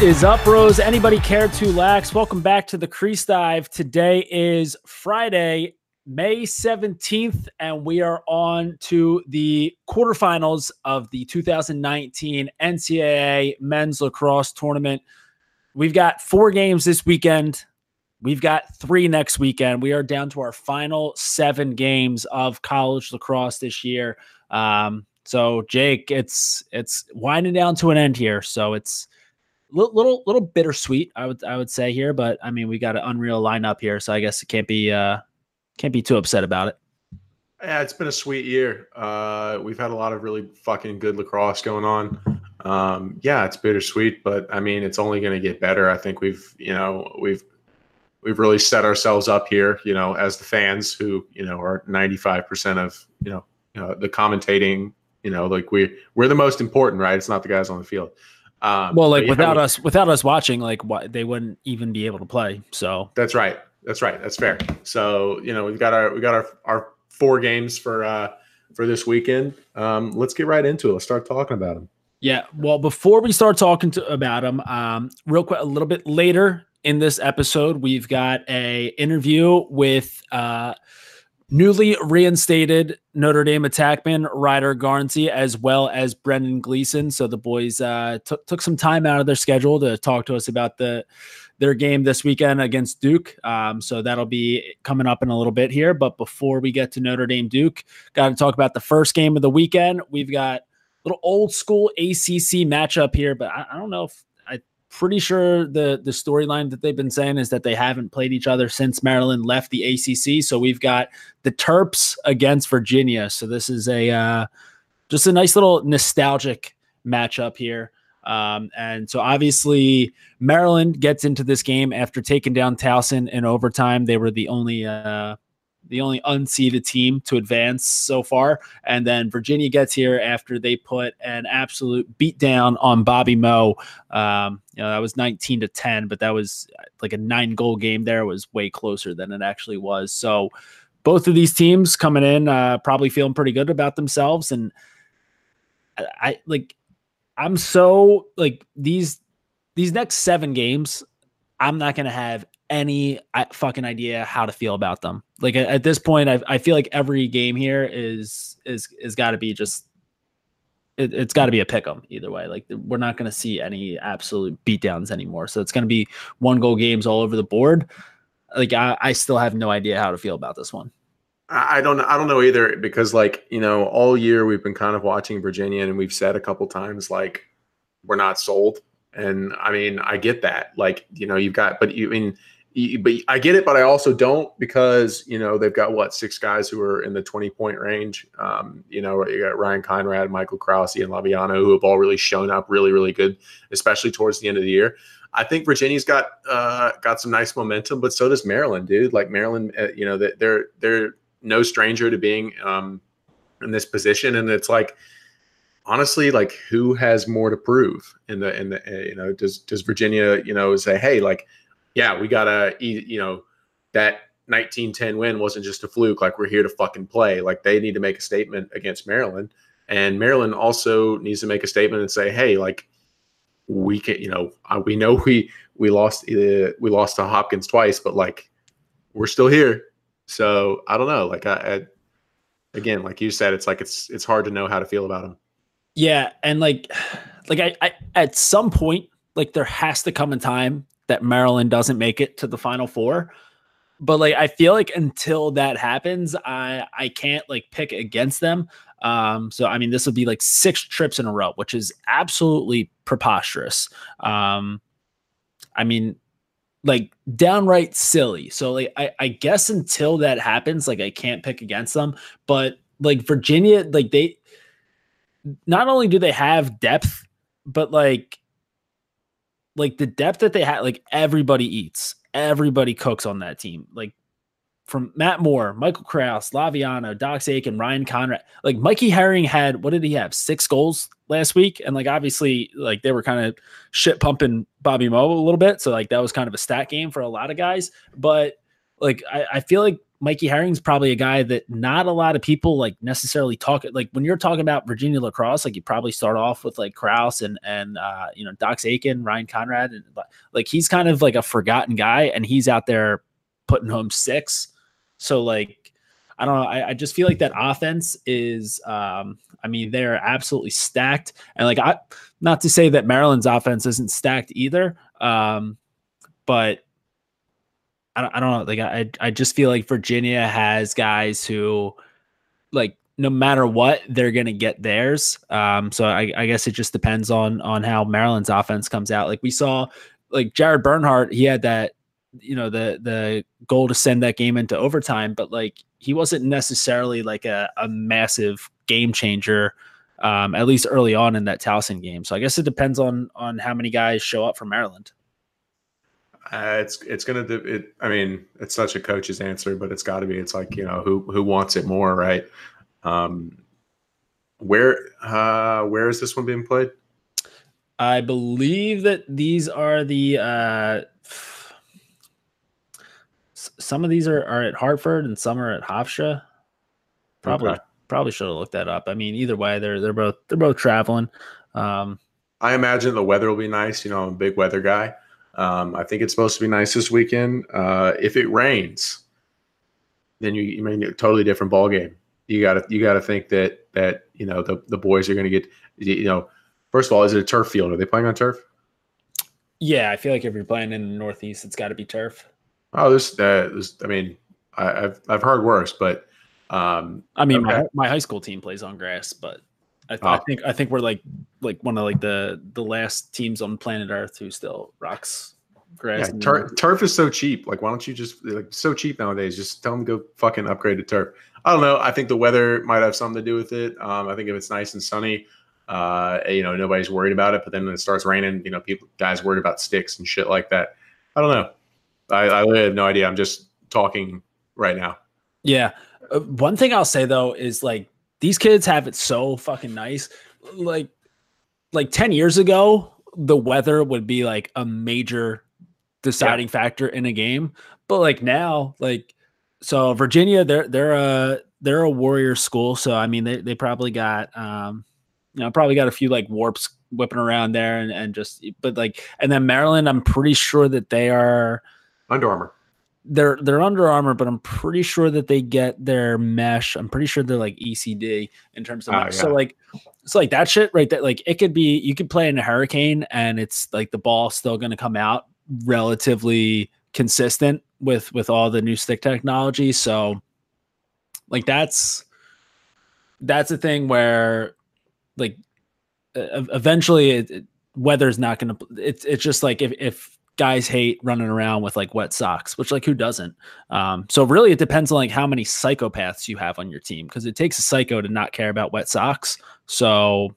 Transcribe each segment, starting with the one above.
What is up, Rose? Anybody care to lax? Welcome back to the Crease Dive. Today is Friday, May 17th, and we are on to the quarterfinals of the 2019 NCAA men's lacrosse tournament. We've got four games this weekend. We've got three next weekend. We are down to our final seven games of college lacrosse this year. Um, so Jake, it's it's winding down to an end here. So it's little, little bittersweet, I would I would say here, but I mean we got an unreal lineup here, so I guess it can't be uh can't be too upset about it. Yeah, it's been a sweet year. Uh, we've had a lot of really fucking good lacrosse going on. Um, yeah, it's bittersweet, but I mean, it's only going to get better. I think we've, you know, we've we've really set ourselves up here, you know, as the fans who, you know, are ninety five percent of, you know, know, the commentating. You know, like we we're the most important, right? It's not the guys on the field. Um, well, like without us, without us watching, like what they wouldn't even be able to play. So that's right. That's right. That's fair. So you know we've got our we got our our four games for uh for this weekend. Um, let's get right into it. Let's start talking about them. Yeah. Well, before we start talking to, about them, um, real quick, a little bit later in this episode, we've got a interview with uh newly reinstated Notre Dame attackman Ryder Garnsey, as well as Brendan Gleason. So the boys uh, took some time out of their schedule to talk to us about the their game this weekend against Duke. Um, so that'll be coming up in a little bit here. But before we get to Notre Dame Duke, got to talk about the first game of the weekend. We've got little old school ACC matchup here, but I, I don't know if pretty sure the the storyline that they've been saying is that they haven't played each other since Maryland left the ACC. So we've got the Terps against Virginia. So this is a uh, just a nice little nostalgic matchup here. Um, and so obviously Maryland gets into this game after taking down Towson in overtime. They were the only uh, the only unseeded team to advance so far. And then Virginia gets here after they put an absolute beatdown on Bobby Moe. Um, you know, that was 19 to 10, but that was like a nine goal game there. It was way closer than it actually was. So both of these teams coming in, uh, probably feeling pretty good about themselves. And I, I like, I'm so like these, these next seven games, I'm not going to have any uh, fucking idea how to feel about them. Like at, at this point, I, I feel like every game here is is is got to be just it, has got to be a pick 'em either way. Like we're not going to see any absolute beatdowns anymore. So it's going to be one goal games all over the board. Like I, I still have no idea how to feel about this one. I don't I don't know either because like you know all year we've been kind of watching Virginia and we've said a couple times like we're not sold and I mean I get that like you know you've got but you I mean but I get it, but I also don't because you know they've got what six guys who are in the twenty point range. Um, you know, you got Ryan Conrad, Michael Kraus, and Laviano, who have all really shown up really, really good, especially towards the end of the year. I think Virginia's got uh, got some nice momentum, but so does Maryland, dude. Like Maryland, uh, you know, they're they're no stranger to being um, in this position, and it's like honestly, like who has more to prove in the in the uh, you know does does Virginia you know say hey like yeah, we gotta, you know, that 1910 win wasn't just a fluke. Like we're here to fucking play. Like they need to make a statement against Maryland, and Maryland also needs to make a statement and say, hey, like we can, you know, we know we we lost uh, we lost to Hopkins twice, but like we're still here. So I don't know. Like I, I again, like you said, it's like it's it's hard to know how to feel about them. Yeah, and like like I, I at some point, like there has to come a time that Maryland doesn't make it to the final four. But like I feel like until that happens, I I can't like pick against them. Um, so I mean, this would be like six trips in a row, which is absolutely preposterous. Um, I mean, like downright silly. So like I, I guess until that happens, like I can't pick against them. But like Virginia, like they not only do they have depth, but like like the depth that they had, like everybody eats, everybody cooks on that team. Like from Matt Moore, Michael Kraus, Laviano, Dox Aitken, Ryan Conrad. Like Mikey Herring had what did he have? Six goals last week. And like obviously, like they were kind of shit pumping Bobby Moe a little bit. So like that was kind of a stat game for a lot of guys. But like I, I feel like Mikey Herring's probably a guy that not a lot of people like necessarily talk like when you're talking about Virginia lacrosse, like you probably start off with like Kraus and and uh, you know Dox Aitken, Ryan Conrad, and like he's kind of like a forgotten guy, and he's out there putting home six. So like I don't know, I, I just feel like that offense is um I mean they're absolutely stacked, and like I not to say that Maryland's offense isn't stacked either, um, but I don't, I don't know. Like I, I just feel like Virginia has guys who, like, no matter what, they're gonna get theirs. Um, so I, I guess it just depends on on how Maryland's offense comes out. Like we saw, like Jared Bernhardt, he had that, you know, the the goal to send that game into overtime, but like he wasn't necessarily like a, a massive game changer. Um, at least early on in that Towson game. So I guess it depends on on how many guys show up for Maryland. Uh, it's it's gonna do it. I mean, it's such a coach's answer, but it's got to be. It's like you know who who wants it more, right? Um, where uh, where is this one being played? I believe that these are the uh, some of these are, are at Hartford and some are at Hofstra. Probably okay. probably should have looked that up. I mean, either way, they're they're both they're both traveling. Um, I imagine the weather will be nice. You know, I'm a big weather guy. Um, I think it's supposed to be nice this weekend. Uh, if it rains, then you, you mean a totally different ball game. You got to you got to think that that you know the the boys are going to get you know. First of all, is it a turf field? Are they playing on turf? Yeah, I feel like if you're playing in the Northeast, it's got to be turf. Oh, this, uh, this I mean, I, have I've heard worse, but um, I mean, okay. my my high school team plays on grass, but I, th- oh. I, think I think we're like like one of like the the last teams on planet Earth who still rocks grass. Yeah, tur- turf is so cheap. Like, why don't you just like so cheap nowadays? Just tell them to go fucking upgrade to turf. I don't know. I think the weather might have something to do with it. Um, I think if it's nice and sunny, uh, you know, nobody's worried about it. But then when it starts raining, you know, people guys worried about sticks and shit like that. I don't know. I, I really have no idea. I'm just talking right now. Yeah. Uh, one thing I'll say though is like these kids have it so fucking nice. Like, like 10 years ago, the weather would be like a major deciding yeah. factor in a game. But like now, like, so Virginia, they're, they're a, they're a warrior school. So, I mean, they, they probably got, um, you know, probably got a few like warps whipping around there and, and just, but like, and then Maryland, I'm pretty sure that they are Under Armour they're they're Under Armour, but I'm pretty sure that they get their mesh. I'm pretty sure they're like ECD in terms of oh, yeah. so like it's like that shit right there. Like it could be you could play in a hurricane and it's like the ball still going to come out relatively consistent with with all the new stick technology. So like that's that's a thing where like eventually it, it, weather's not going to it's it's just like if if guys hate running around with like wet socks, which like who doesn't? Um, so really it depends on like how many psychopaths you have on your team because it takes a psycho to not care about wet socks. So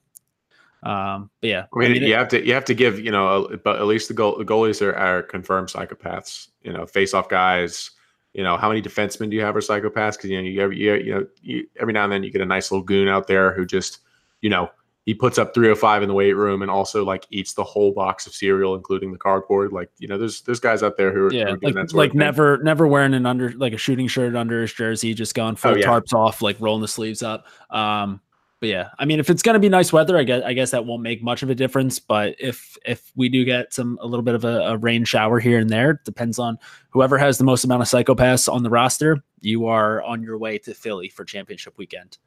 um, but yeah, I mean, I mean you it, have to you have to give you know, but at least the goal the goalies are, are confirmed psychopaths. You know, face off guys. You know, how many defensemen do you have are psychopaths? Because you know, you, you, you know, you, every now and then you get a nice little goon out there who just you know he puts up 305 in the weight room and also like eats the whole box of cereal including the cardboard. Like you know there's there's guys out there who are, yeah who are like, like never never wearing an under like a shooting shirt under his jersey just going full oh, yeah. tarps off like rolling the sleeves up. Um but yeah i mean if it's going to be nice weather i guess i guess that won't make much of a difference. But if if we do get some a little bit of a, a rain shower here and there depends on whoever has the most amount of psychopaths on the roster you are on your way to philly for championship weekend.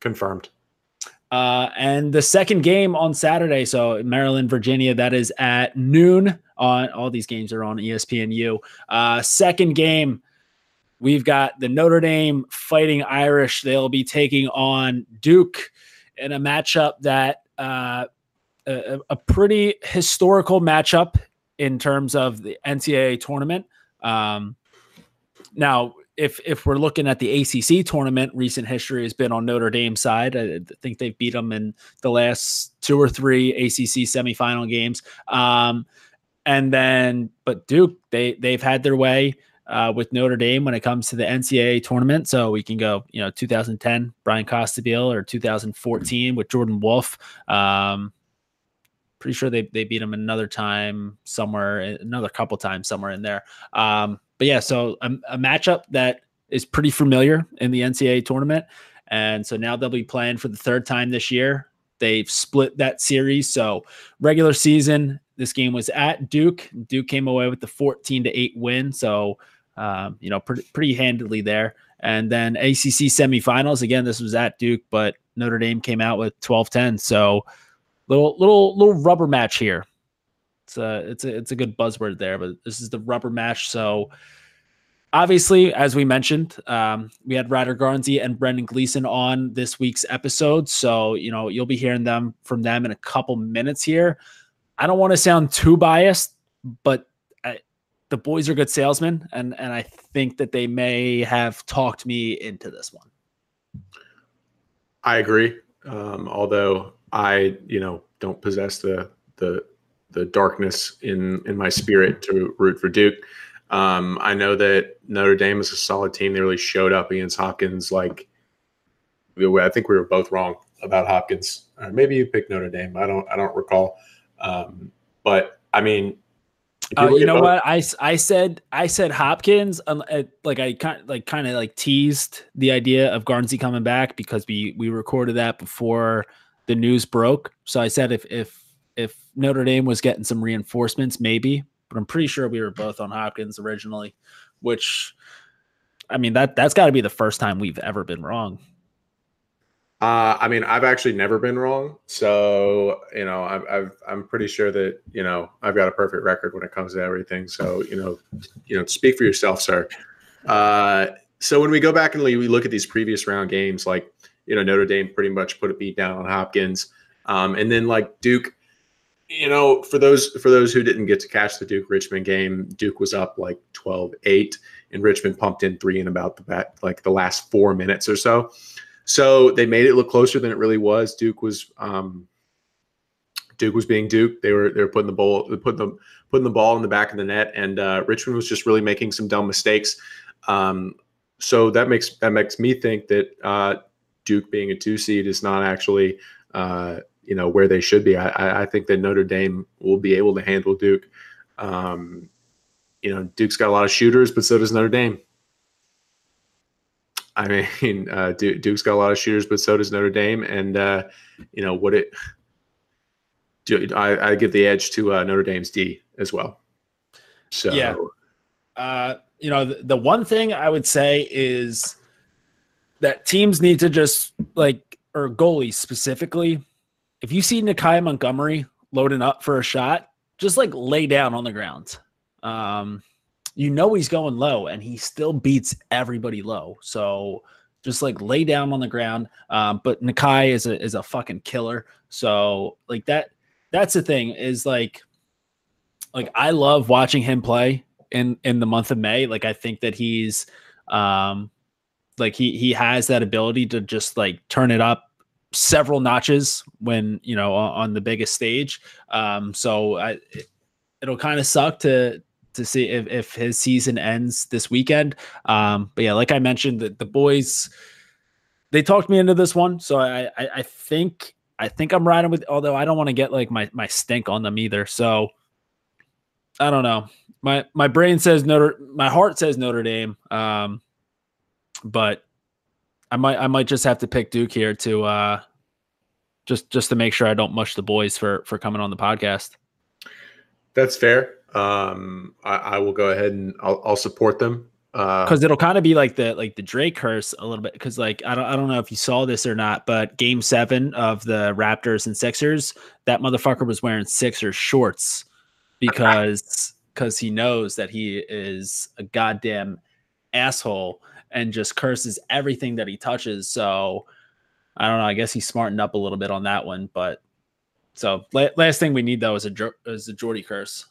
Confirmed uh, and the second game on Saturday, so Maryland, Virginia, that is at noon. On all these games are on ESPNU. Uh, second game, we've got the Notre Dame Fighting Irish. They'll be taking on Duke in a matchup that uh, a, a, pretty historical matchup in terms of the NCAA tournament. Um, now, if if we're looking at the ACC tournament, recent history has been on Notre Dame side. I think they've beat them in the last two or three ACC semifinal games. Um, and then, but Duke, they they've had their way uh, with Notre Dame when it comes to the NCAA tournament. So we can go, you know, 2010 Brian Costabile or 2014 with Jordan Wolf. Um, pretty sure they they beat them another time somewhere, another couple times somewhere in there. Um, but yeah, so a, a matchup that is pretty familiar in the NCAA tournament. And so now they'll be playing for the third time this year. They've split that series. So regular season, this game was at Duke. Duke came away with the 14 to 8 win. So, um, you know, pretty, pretty handily there. And then ACC semifinals. Again, this was at Duke, but Notre Dame came out with 12 10. So, little, little, little rubber match here. It's a, it's a, it's a good buzzword there, but this is the rubber match. So, obviously, as we mentioned, um, we had Ryder Garnsey and Brendan Gleason on this week's episode. So, you know, you'll be hearing them from them in a couple minutes here. I don't want to sound too biased, but I, the boys are good salesmen, and and I think that they may have talked me into this one. I agree. Um, although I, you know, don't possess the the the darkness in in my spirit to root for Duke. Um, I know that Notre Dame is a solid team. They really showed up against Hopkins. Like, I think we were both wrong about Hopkins. Or maybe you picked Notre Dame. I don't. I don't recall. Um, but I mean, you, uh, you know both- what I, I said I said Hopkins um, uh, like I kind like kind of like teased the idea of Garnsey coming back because we we recorded that before the news broke. So I said if if if Notre Dame was getting some reinforcements, maybe, but I'm pretty sure we were both on Hopkins originally, which I mean that that's got to be the first time we've ever been wrong. Uh, I mean, I've actually never been wrong, so you know, I've, i am pretty sure that you know I've got a perfect record when it comes to everything. So you know, you know, speak for yourself, sir. Uh, so when we go back and we look at these previous round games, like you know, Notre Dame pretty much put a beat down on Hopkins, um, and then like Duke you know, for those for those who didn't get to catch the Duke Richmond game, Duke was up like 12-8 and Richmond pumped in 3 in about the back like the last 4 minutes or so. So they made it look closer than it really was. Duke was um, Duke was being Duke. They were they were putting the ball putting the putting the ball in the back of the net, and uh, Richmond was just really making some dumb mistakes. Um, so that makes that makes me think that uh, Duke being a two seed is not actually uh, you know where they should be. I, I think that Notre Dame will be able to handle Duke. Um, you know, Duke's got a lot of shooters, but so does Notre Dame. I mean, uh, Duke's got a lot of shooters, but so does Notre Dame. And uh, you know what it. I, I give the edge to uh, Notre Dame's D as well. So yeah, uh, you know the, the one thing I would say is that teams need to just like or goalies specifically if you see Nakeie Montgomery loading up for a shot, just like lay down on the ground. Um, you know he's going low, and he still beats everybody low. So just like lay down on the ground. Um, but Nakeie is a is a fucking killer. So like that that's the thing is like like I love watching him play in in the month of May. Like I think that he's um like he he has that ability to just like turn it up several notches when you know on, the biggest stage. Um, so I, it, it'll kind of suck to to see if, if his season ends this weekend. Um, but yeah, like I mentioned, the, the boys they talked me into this one, so I, I, I think I think I'm riding with. Although I don't want to get like my my stink on them either. So I don't know. My my brain says Notre. My heart says Notre Dame. Um, but I might I might just have to pick Duke here to uh just just to make sure I don't mush the boys for for coming on the podcast. That's fair. Um I, I will go ahead and I'll, I'll support them. Because uh, it'll kind of be like the like the Drake curse a little bit. Because like I don't I don't know if you saw this or not, but Game Seven of the Raptors and Sixers, that motherfucker was wearing Sixers shorts because because he knows that he is a goddamn asshole and just curses everything that he touches. So I don't know. I guess he's smartened up a little bit on that one. But so last thing we need though is a is a Jordy curse.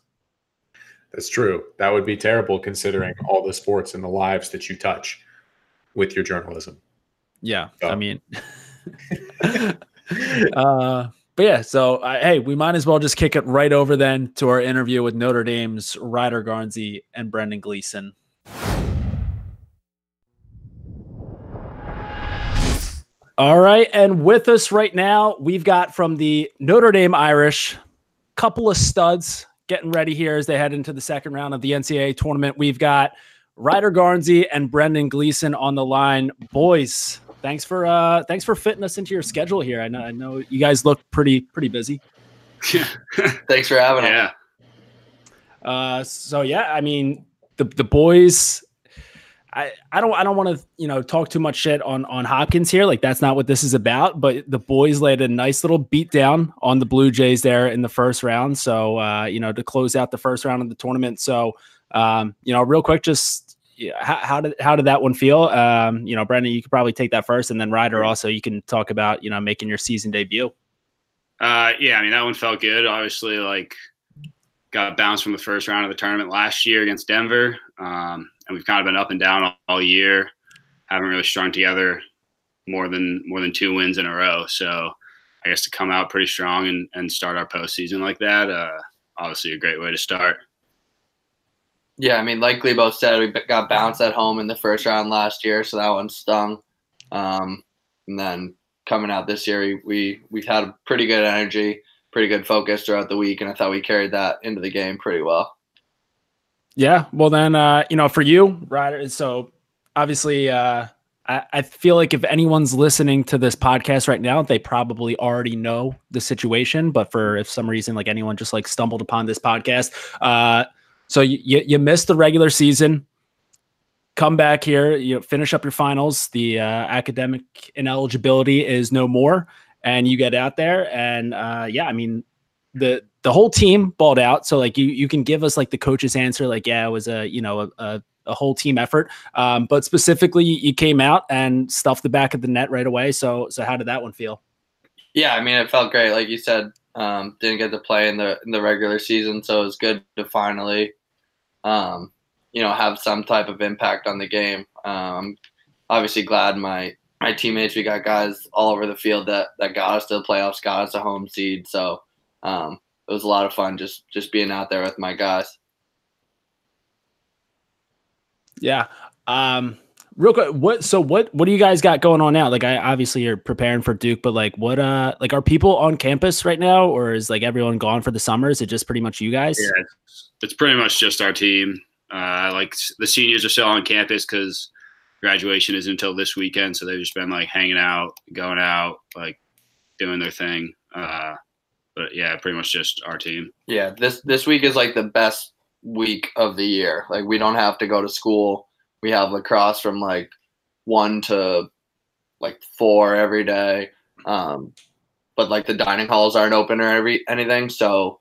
That's true. That would be terrible considering all the sports and the lives that you touch with your journalism. Yeah, so. I mean, uh, but yeah. So uh, hey, we might as well just kick it right over then to our interview with Notre Dame's Ryder Garnsey and Brendan Gleason. All right. And with us right now, we've got from the Notre Dame Irish, couple of studs getting ready here as they head into the second round of the NCAA tournament. We've got Ryder Garnsey and Brendan Gleason on the line. Boys, thanks for uh thanks for fitting us into your schedule here. I know I know you guys look pretty pretty busy. thanks for having us. yeah. Uh so yeah, I mean the the boys I, I don't I don't want to you know talk too much shit on on Hopkins here. Like that's not what this is about but the boys laid a nice little beat down on the Blue Jays there in the first round. So uh, you know to close out the first round of the tournament. So um, you know real quick just yeah, how, how, did how did that one feel? Um, you know Brendan you could probably take that first and then Ryder also you can talk about you know making your season debut. Uh, yeah I mean that one felt good. Obviously like got bounced from the first round of the tournament last year against Denver. Um, and we've kind of been up and down all, all, year. Haven't really strung together more than more than two wins in a row. So I guess to come out pretty strong and, and start our postseason like that, uh, obviously a great way to start. Yeah, I mean, like Glebo said, we got bounced at home in the first round last year, so that one stung. Um, and then coming out this year, we, we we've had pretty good energy, pretty good focus throughout the week, and I thought we carried that into the game pretty well. Yeah. Well, then, uh, you know, for you, right? so obviously, uh, I, feel like if anyone's listening to this podcast right now, they probably already know the situation. But for if some reason, like anyone just like stumbled upon this podcast, uh, so you, you missed the regular season, come back here, you know, finish up your finals. The uh, academic ineligibility is no more, and you get out there. And uh, yeah, I mean, the the whole team balled out. So like you you can give us like the coach's answer, like yeah, it was a you know a, a, a whole team effort. Um, but specifically, you came out and stuffed the back of the net right away. So so how did that one feel? Yeah, I mean it felt great. Like you said, um, didn't get to play in the in the regular season, so it was good to finally, um, you know, have some type of impact on the game. Um, obviously glad my my teammates, we got guys all over the field that that got us to the playoffs, got us a home seed. So um, it was a lot of fun just just being out there with my guys. Yeah. Um, real quick, what so what what do you guys got going on now? Like I obviously you're preparing for Duke, but like what uh like are people on campus right now or is like everyone gone for the summer? Is it just pretty much you guys? Yeah, it's pretty much just our team. Uh like the seniors are still on campus because graduation is until this weekend, so they've just been like hanging out, going out, like doing their thing. Uh but yeah, pretty much just our team. Yeah, this this week is like the best week of the year. Like we don't have to go to school. We have lacrosse from like one to like four every day. Um, but like the dining halls aren't open or every anything, so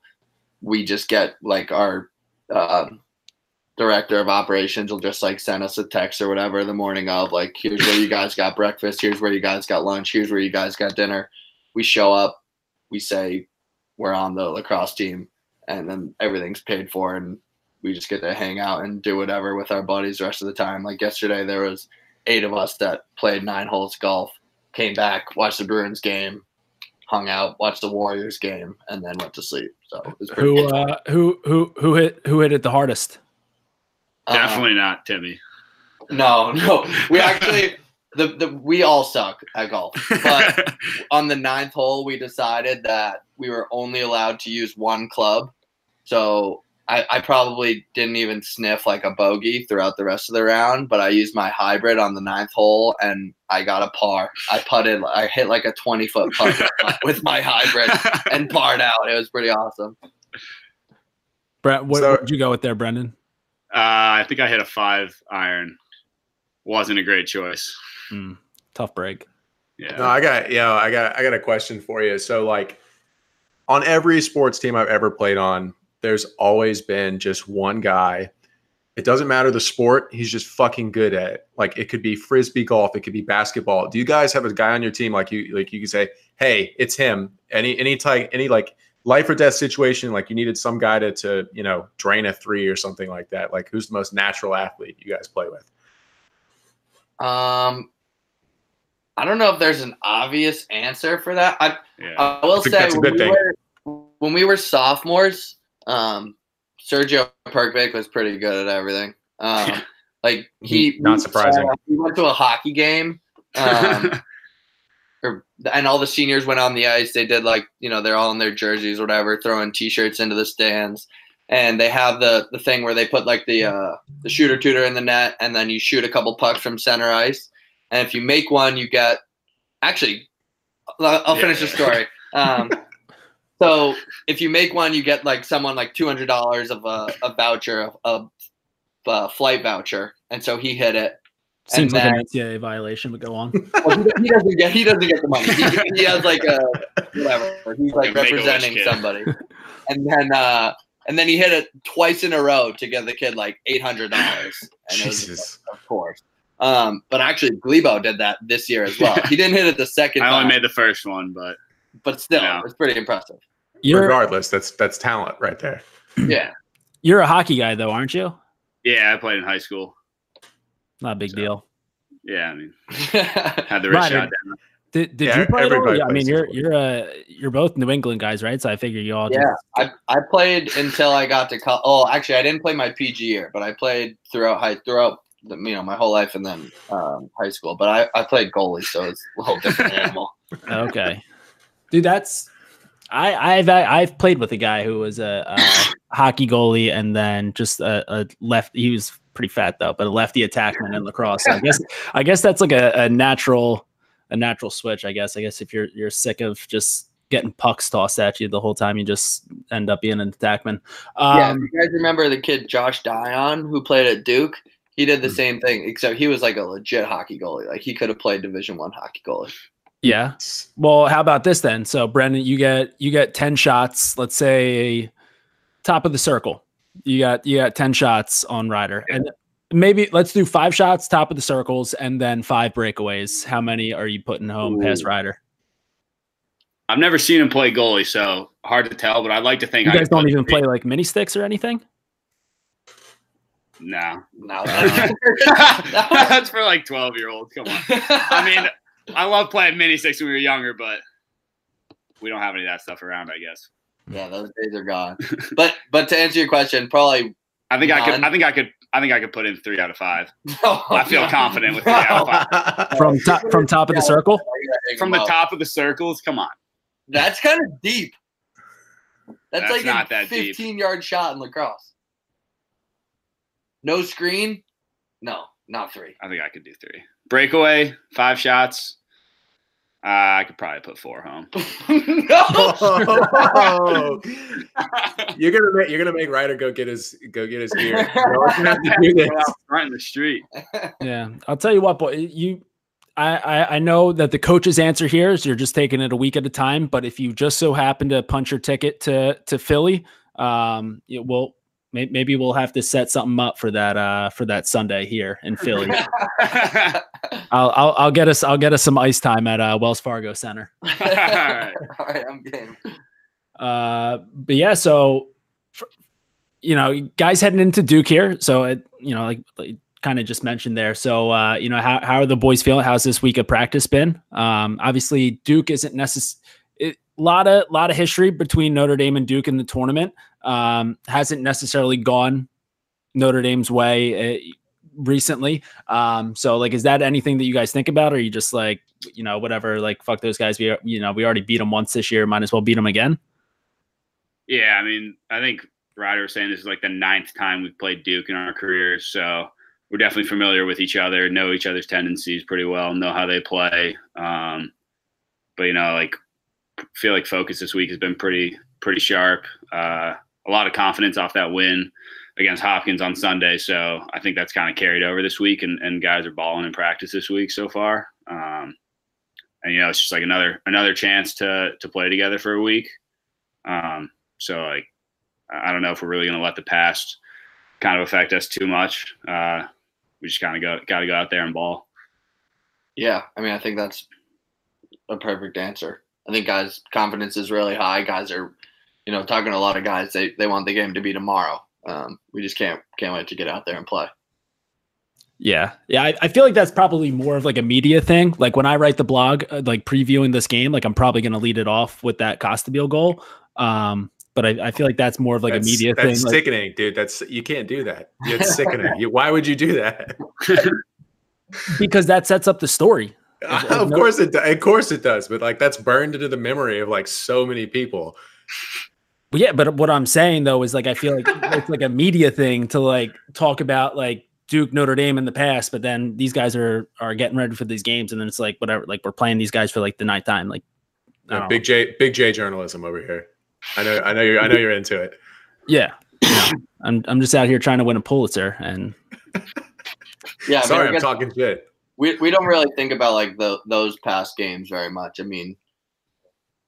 we just get like our uh, director of operations will just like send us a text or whatever the morning of like here's where you guys got breakfast, here's where you guys got lunch, here's where you guys got dinner. We show up, we say we're on the lacrosse team and then everything's paid for and we just get to hang out and do whatever with our buddies the rest of the time. Like yesterday there was eight of us that played nine holes golf, came back, watched the Bruins game, hung out, watched the Warriors game, and then went to sleep. So who uh, who who who hit who hit it the hardest? Definitely uh, not Timmy. No, no. We actually the, the we all suck at golf. But on the ninth hole, we decided that we were only allowed to use one club. So I, I probably didn't even sniff like a bogey throughout the rest of the round, but I used my hybrid on the ninth hole and I got a par. I putted, I hit like a 20 foot putt with my hybrid and parred out. It was pretty awesome. Brett, what so, did you go with there, Brendan? Uh, I think I hit a five iron. Wasn't a great choice. Mm, tough break. Yeah. No, I got you know, I got I got a question for you. So like on every sports team I've ever played on, there's always been just one guy. It doesn't matter the sport, he's just fucking good at it. Like it could be frisbee golf, it could be basketball. Do you guys have a guy on your team like you like you can say, "Hey, it's him." Any any type any like life or death situation like you needed some guy to to, you know, drain a 3 or something like that. Like who's the most natural athlete you guys play with? Um I don't know if there's an obvious answer for that. I, yeah. I will say when we, were, when we, were, sophomores, um, Sergio Perkovic was pretty good at everything. Um, like he not surprising. Uh, he went to a hockey game, um, or, and all the seniors went on the ice. They did like you know they're all in their jerseys, whatever, throwing t-shirts into the stands. and they have the the thing where they put like the uh, the shooter tutor in the net, and then you shoot a couple pucks from center ice, and if you make one, you get actually. I'll I'll finish the story. Um, so if you make one, you get like someone like two hundred dollars of a, a voucher, a, a flight voucher, and so he hit it. Seems and like then- an NCAA violation, but go on. well, he, he doesn't get he doesn't get the money. He, he has like a whatever. He's like Like representing somebody, and then uh and then he hit it twice in a row to give the kid like eight hundred dollars. And it was, Jesus. of course. Um, but actually, Glebo did that this year as well. He didn't hit it the second I only time, made the first one, but but still, Yeah. it's pretty impressive. You're Regardless, that's that's talent right there. Yeah, you're a hockey guy though, aren't you? yeah, I played in high school. Not a big deal. Yeah, I mean, had the wrist shot down. Did, did Yeah, you play? At all? I mean, you're you're uh you're both New England guys, right? So I figure you all. just- I, I played until I got to college. Oh, actually, I didn't play my PG year, but I played throughout high throughout the, you know my whole life and then um, high school. But I, I played goalie, so it's a whole different animal. okay, dude. That's I I've I've played with a guy who was a, a hockey goalie and then just a, a left. He was pretty fat though, but a lefty attackman in lacrosse. So I guess I guess that's like a, a natural a natural switch. I guess I guess if you're you're sick of just getting pucks tossed at you the whole time, you just end up being an attackman. yeah, Um, you guys remember the kid Josh Dionne who played at Duke? He did the Hmm. same thing, except he was like a legit hockey goalie. Like he could have played Division One hockey goalie. yeah. Well, how about this then? So, Brendan, you get you get ten shots. Let's say top of the circle. You got you got ten shots on Ryder, and maybe let's do five shots top of the circles, and then five breakaways. How many are you putting home past Ooh. Ryder? I've never seen him play goalie, so hard to tell. But I'd like to think You I guys could don't even three- play like mini sticks or anything. No, No, that's for like twelve year olds. Come on. I mean, I love playing mini sticks when we were younger, but we don't have any of that stuff around. I guess. yeah, those days are gone. But but to answer your question, probably I think I could. I think I could. I think I could put in three out of five. I oh, I feel confident with three out of five. From top from top of the circle. From the top of the circles, come on. That's kind of deep. That's, That's like not a that deep. 15 yard shot in lacrosse. No screen? No, not three. I think I could do three. Breakaway, five shots. Uh, I could probably put four home. no. You're gonna make you're gonna make Ryder go get his go get his gear. You're gonna have to do this. Go in the street. Yeah, I'll tell you what, boy. You, I, I, I know that the coach's answer here is you're just taking it a week at a time. But if you just so happen to punch your ticket to to Philly, um, it will may, maybe we'll have to set something up for that uh for that Sunday here in Philly. I'll, I'll I'll get us I'll get us some ice time at uh, Wells Fargo Center. All right, I'm game. Uh, but yeah, so f- you know, guys heading into Duke here. So it, you know, like, like kind of just mentioned there. So uh, you know, how how are the boys feeling? How's this week of practice been? Um, obviously, Duke isn't necessary. A lot of lot of history between Notre Dame and Duke in the tournament. Um, hasn't necessarily gone Notre Dame's way uh, recently. Um, so like, is that anything that you guys think about, or are you just like, you know, whatever, like fuck those guys. We you know we already beat them once this year. Might as well beat them again. yeah, I mean, I think Ryder was saying this is like the ninth time we've played Duke in our careers, so we're definitely familiar with each other, know each other's tendencies pretty well, know how they play. Um, but you know, like, feel like focus this week has been pretty pretty sharp. Uh, a lot of confidence off that win against Hopkins on Sunday, so I think that's kind of carried over this week, and, and guys are balling in practice this week so far. Um, and you know, it's just like another another chance to to play together for a week. Um, so like, I don't know if we're really going to let the past kind of affect us too much. Uh, we just kind of go got to go out there and ball. Yeah, I mean, I think that's a perfect answer. I think guys' confidence is really high. Guys are, you know, talking to a lot of guys. They they want the game to be tomorrow. Um, we just can't can't wait to get out there and play. Yeah. Yeah. I, I feel like that's probably more of like a media thing. Like when I write the blog, uh, like previewing this game, like I'm probably going to lead it off with that Costabile goal. Um, but I, I feel like that's more of like that's, a media that's thing. Like, sickening, dude. That's you can't do that. It's sickening. You, why would you do that? because that sets up the story. If- if of no- course it. Of course it does. But like that's burned into the memory of like so many people. But yeah, but what I'm saying though is like I feel like it's like a media thing to like talk about like Duke, Notre Dame in the past, but then these guys are are getting ready for these games, and then it's like whatever, like we're playing these guys for like the ninth time. Like Yeah, big J, big J journalism over here. I know, I know you're, I know you're into it. yeah, yeah. I'm I'm just out here trying to win a Pulitzer, and Yeah, Sorry, I I'm guess talking shit. we we don't really think about like the those past games very much. I mean,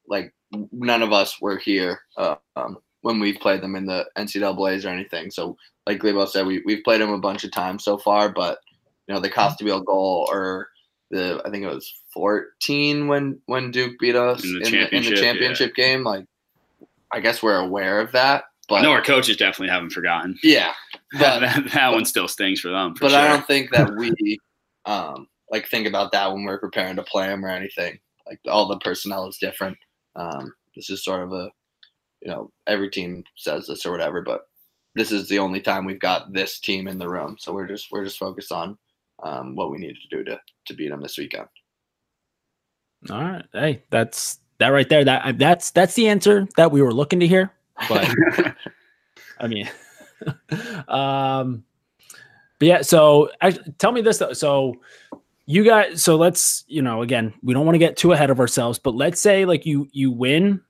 like none of us were here uh, um, when we played them in the NCAA's or anything. So, like Glebo said, we we've played them a bunch of times so far, but you know the Costabile goal or the I think it was 14 when when Duke beat us In in the the, in the championship, championship game. Like, I guess we're aware of that, but I know our coaches definitely haven't forgotten. yeah, That, but that, that one still stings for them. For but sure. I don't think that we um like think about that when we're preparing to play them or anything. Like all the personnel is different. Um, this is sort of a you know every team says this or whatever, but this is the only time we've got this team in the room. So we're just we're just focused on um, what we need to do to to beat them this weekend. all right, hey, that's that right there. That that's that's the answer that we were looking to hear. But I mean, um, but yeah. So I, tell me this though. So you guys, so let's you know, again, we don't want to get too ahead of ourselves, but let's say like you you win,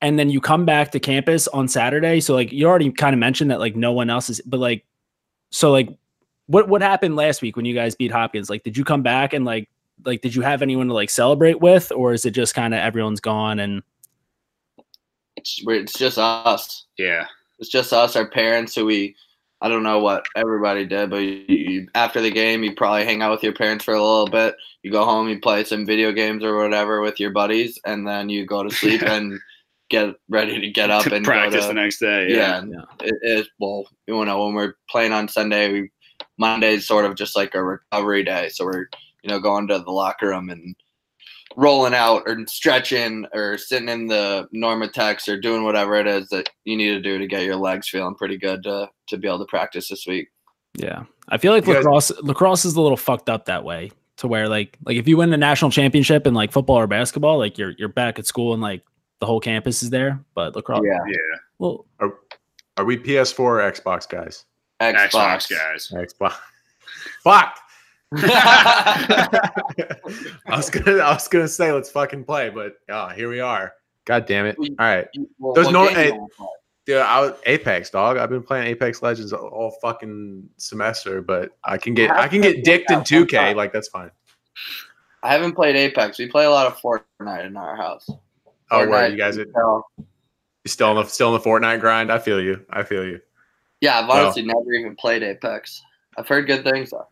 and then you come back to campus on Saturday. So like you already kind of mentioned that like no one else is, but like, so like, what what happened last week when you guys beat Hopkins? Like, did you come back and like like did you have anyone to like celebrate with, or is it just kind of everyone's gone and It's it's just us. yeah. It's just us, our parents, who we. I don't know what everybody did, but you, you, after the game, you probably hang out with your parents for a little bit. You go home, you play some video games or whatever with your buddies, and then you go to sleep and get ready to get up to and practice go the next day. yeah. Yeah. and Yeah. It is well, you know, when we're playing on Sunday, we Monday's sort of just like a recovery day, so we're you know going to the locker room and rolling out or stretching or sitting in the Normatec or doing whatever it is that you need to do to get your legs feeling pretty good to to be able to practice this week. Yeah, I feel like You guys- lacrosse lacrosse is a little fucked up that way. To where like like if you win the national championship in like football or basketball, like you're you're back at school and like the whole campus is there. But lacrosse, Yeah, Yeah. well, Are we PS4 or Xbox guys? Xbox. Xbox guys. Xbox. Fuck. I was gonna, I was gonna say let's fucking play, but oh, here we are. God damn it! Mm. All right, mm, Well, There's no- hey, you wanna play? dude. I was Apex dog. I've been playing Apex Legends all, fucking semester, but I can get, I can get dicked in 2K. Like that's fine. I haven't played Apex. We play a lot of Fortnite in our house. Oh, where Fortnite, you guys are you still in the still in the Fortnite grind? I feel you. I feel you. Yeah, I've honestly oh. never even played Apex. I've heard good things though.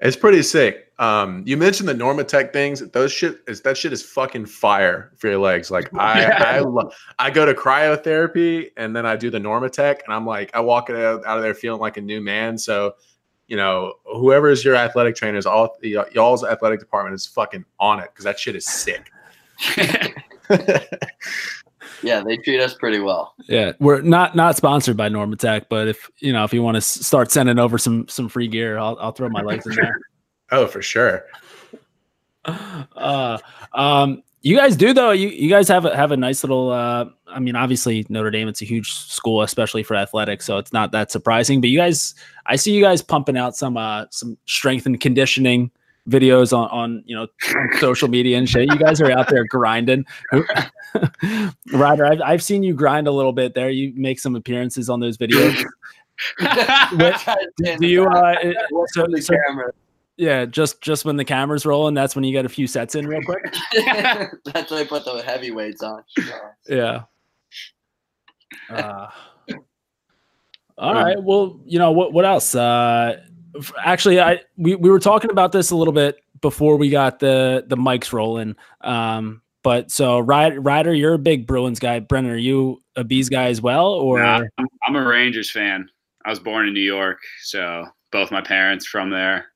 It's pretty sick. Um, you mentioned the Normatec things. Those shit is that shit is fucking fire for your legs. Like I, I, lo- I go to cryotherapy and then I do the Normatec, and I'm like, I walk out, out of there feeling like a new man. So, you know, whoever is your athletic trainers, all y- y'all's athletic department is fucking on it because that shit is sick. Yeah, they treat us pretty well. yeah, we're not not sponsored by Normatec, but if you know if you want to start sending over some some free gear, I'll I'll throw my legs in there. oh, for sure. uh um you guys do though you you guys have a have a nice little uh i mean obviously notre dame it's a huge school especially for athletics so it's not that surprising but you guys i see you guys pumping out some uh some strength and conditioning videos on on you know on social media and shit you guys are out there grinding ryder I've, I've seen you grind a little bit there you make some appearances on those videos do you uh so, so yeah just just when the camera's rolling that's when you get a few sets in real quick That's when I put the heavyweights on. Yeah. Uh, all right. Well, you know what? What else? Uh, actually, I we, we were talking about this a little bit before we got the the mics rolling. Um, but so Ryder, Ryder, you're a big Bruins guy. Brendan, are you a bees guy as well, or Nah, I'm, I'm a Rangers fan. I was born in New York, so both my parents from there.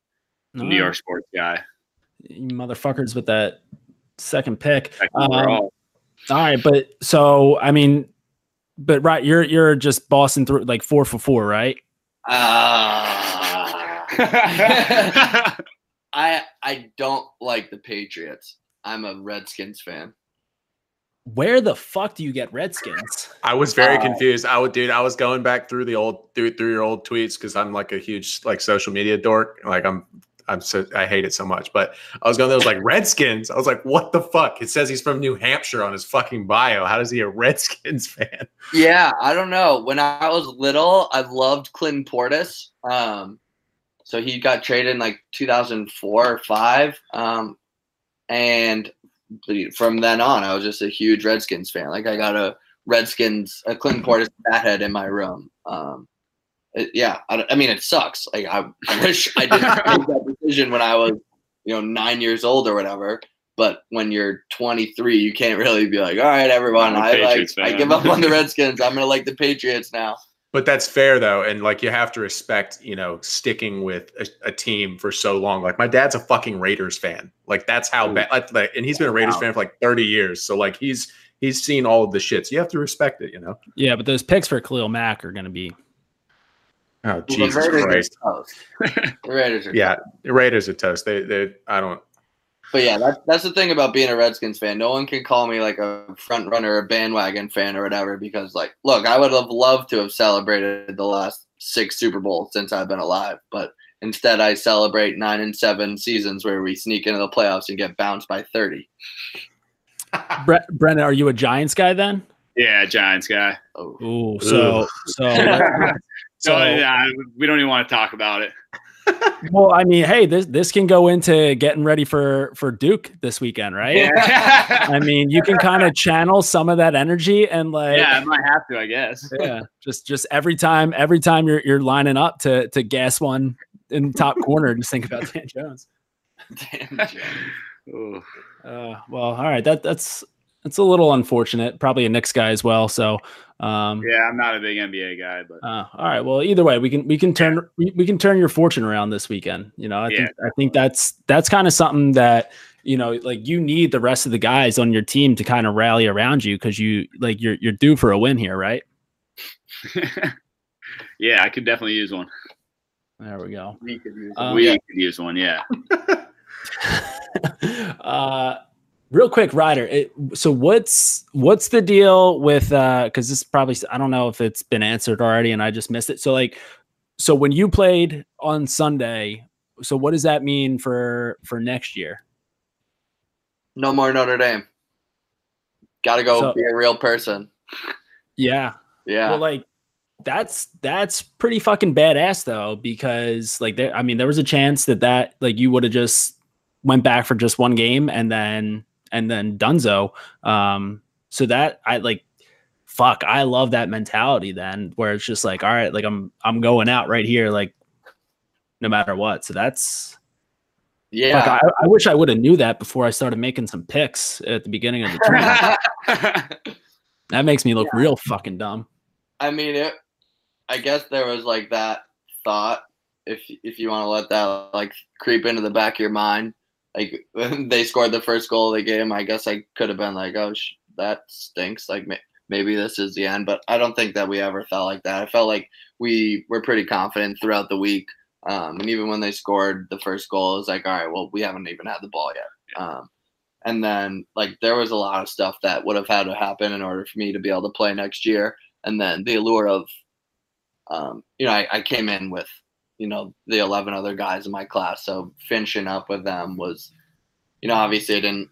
No, New York sports guy. you motherfuckers with that second pick? Um, overall. All right, but so I mean, but right, you're you're just Boston through like four for four, right? Ah. I I don't like the Patriots. I'm a Redskins fan. where the fuck do you get Redskins? I was very Uh, confused. I would, dude. I was going back through the old through through your old tweets because I'm like a huge like social media dork. Like I'm, I'm so I hate it so much. But I was going. There was like Redskins. I was like, what the fuck? It says he's from New Hampshire on his fucking bio. How does he a Redskins fan? Yeah, I don't know. When I was little, I loved Clinton Portis. Um, so he got traded in like 2004 or five. Um, and from then on, I was just a huge Redskins fan. Like I got a Redskins, a Clinton Portis bat head in my room. Um, it- yeah, I, I mean, it sucks. Like I, I wish I didn't make that decision when I was, you know, nine years old or whatever. But when you're 23, you can't really be like, all right, everyone, I'm like, Patriots I give up on the Redskins. I'm gonna like the Patriots now. But that's fair though, and like you have to respect, you know, sticking with a, a team for so long. Like my dad's a fucking Raiders fan. Like that's how bad. Like, like, and he's been a Raiders Wow. fan for like 30 years. So like he's he's seen all of the shits. You have to respect it, you know. Yeah, but those picks for Khalil Mack are going to be. Oh Well, the Jesus Raiders are Christ! toast. The Raiders are Yeah, the Raiders are toast. They they I don't. But yeah, that's that's the thing about being a Redskins fan. No one can call me like a front runner, a bandwagon fan, or whatever. Because like, look, I would have loved to have celebrated the last six Super Bowls since I've been alive, but instead I celebrate nine and seven seasons where we sneak into the playoffs and get bounced by thirty. Bre- Brendan, are you a Giants guy then? Yeah, Giants guy. Oh, Ooh, so so So, so yeah, we don't even want to talk about it. Well, I mean, hey, this this can go into getting ready for for Duke this weekend, right? Yeah, I mean, you can kind of channel some of that energy and like yeah, I might have to, I guess. yeah, just just every time every time you're you're lining up to to gas one in top corner, just think about Dan Jones. Dan Jones. Ooh. Uh, well, all right, that that's that's a little unfortunate. Probably a Knicks guy as well. So, um, Yeah, I'm not a big NBA guy, but uh, all right. Well, either way, we can we can turn we, we can turn your fortune around this weekend. You know, I Yeah. think I think that's that's kind of something that you know, like you need the rest of the guys on your team to kind of rally around you because you like you're you're due for a win here, right? yeah, I could definitely use one. There we go. We could use Um, we yeah. could use one, yeah. uh real quick ryder it, so what's what's the deal with uh because this probably i don't know if it's been answered already and i just missed it so like so when you played on sunday so what does that mean for for next year No more Notre Dame. Got to go So- be a real person. yeah Yeah. well like that's that's pretty fucking badass though because like there i mean there was a chance that that like you would have just went back for just one game and then and then dunzo um so that i like fuck i love that mentality then where it's just like all right like i'm i'm going out right here like no matter what so that's yeah. fuck, I, I wish i would have knew that before i started making some picks at the beginning of the tournament that makes me look real fucking dumb I mean, it. I guess there was like that thought, if if you want to let that like creep into the back of your mind. Like they scored the first goal of the game, I guess I could have been like, "Oh, sh- that stinks." Like ma- maybe this is the end, but I don't think that we ever felt like that. I felt like we were pretty confident throughout the week, um, and even when they scored the first goal, it was like, "All right, well, we haven't even had the ball yet." Um, and then like there was a lot of stuff that would have had to happen in order for me to be able to play next year and then the allure of um, you know I, I came in with you know the 11 other guys in my class. So finishing up with them was you know obviously i didn't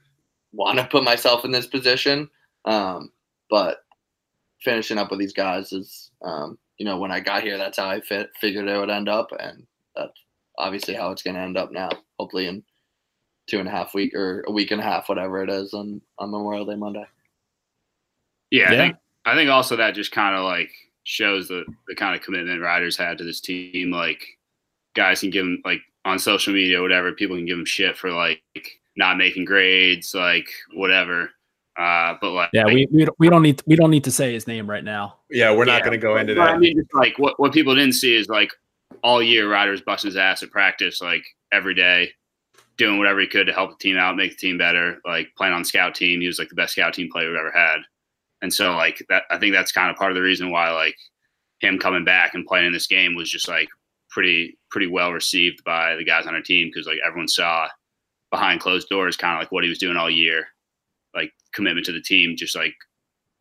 want to put myself in this position um, but finishing up with these guys is um, you know when i got here that's how i fit, figured it would end up. And that's obviously how it's going to end up now hopefully in two and a half week or a week and a half whatever it is on, on memorial day monday. Yeah, I think I think also that just kind of like shows the the kind of commitment Ryder's had to this team. Like guys can give them like on social media, or whatever. People can give them shit for like not making grades, like whatever. Uh, but like, yeah we we don't, we don't need we don't need to say his name right now Yeah, we're not Yeah, going to go into But I that. mean, just like what what people didn't see is like all year Ryder's busting his ass at practice, like every day, doing whatever he could to help the team out, make the team better. Like playing on scout team, he was like the best scout team player we've ever had. And so like that, I think that's kind of part of the reason why like him coming back and playing in this game was just like pretty pretty well received by the guys on our team because like everyone saw behind closed doors kind of like what he was doing all year. like commitment to the team, just like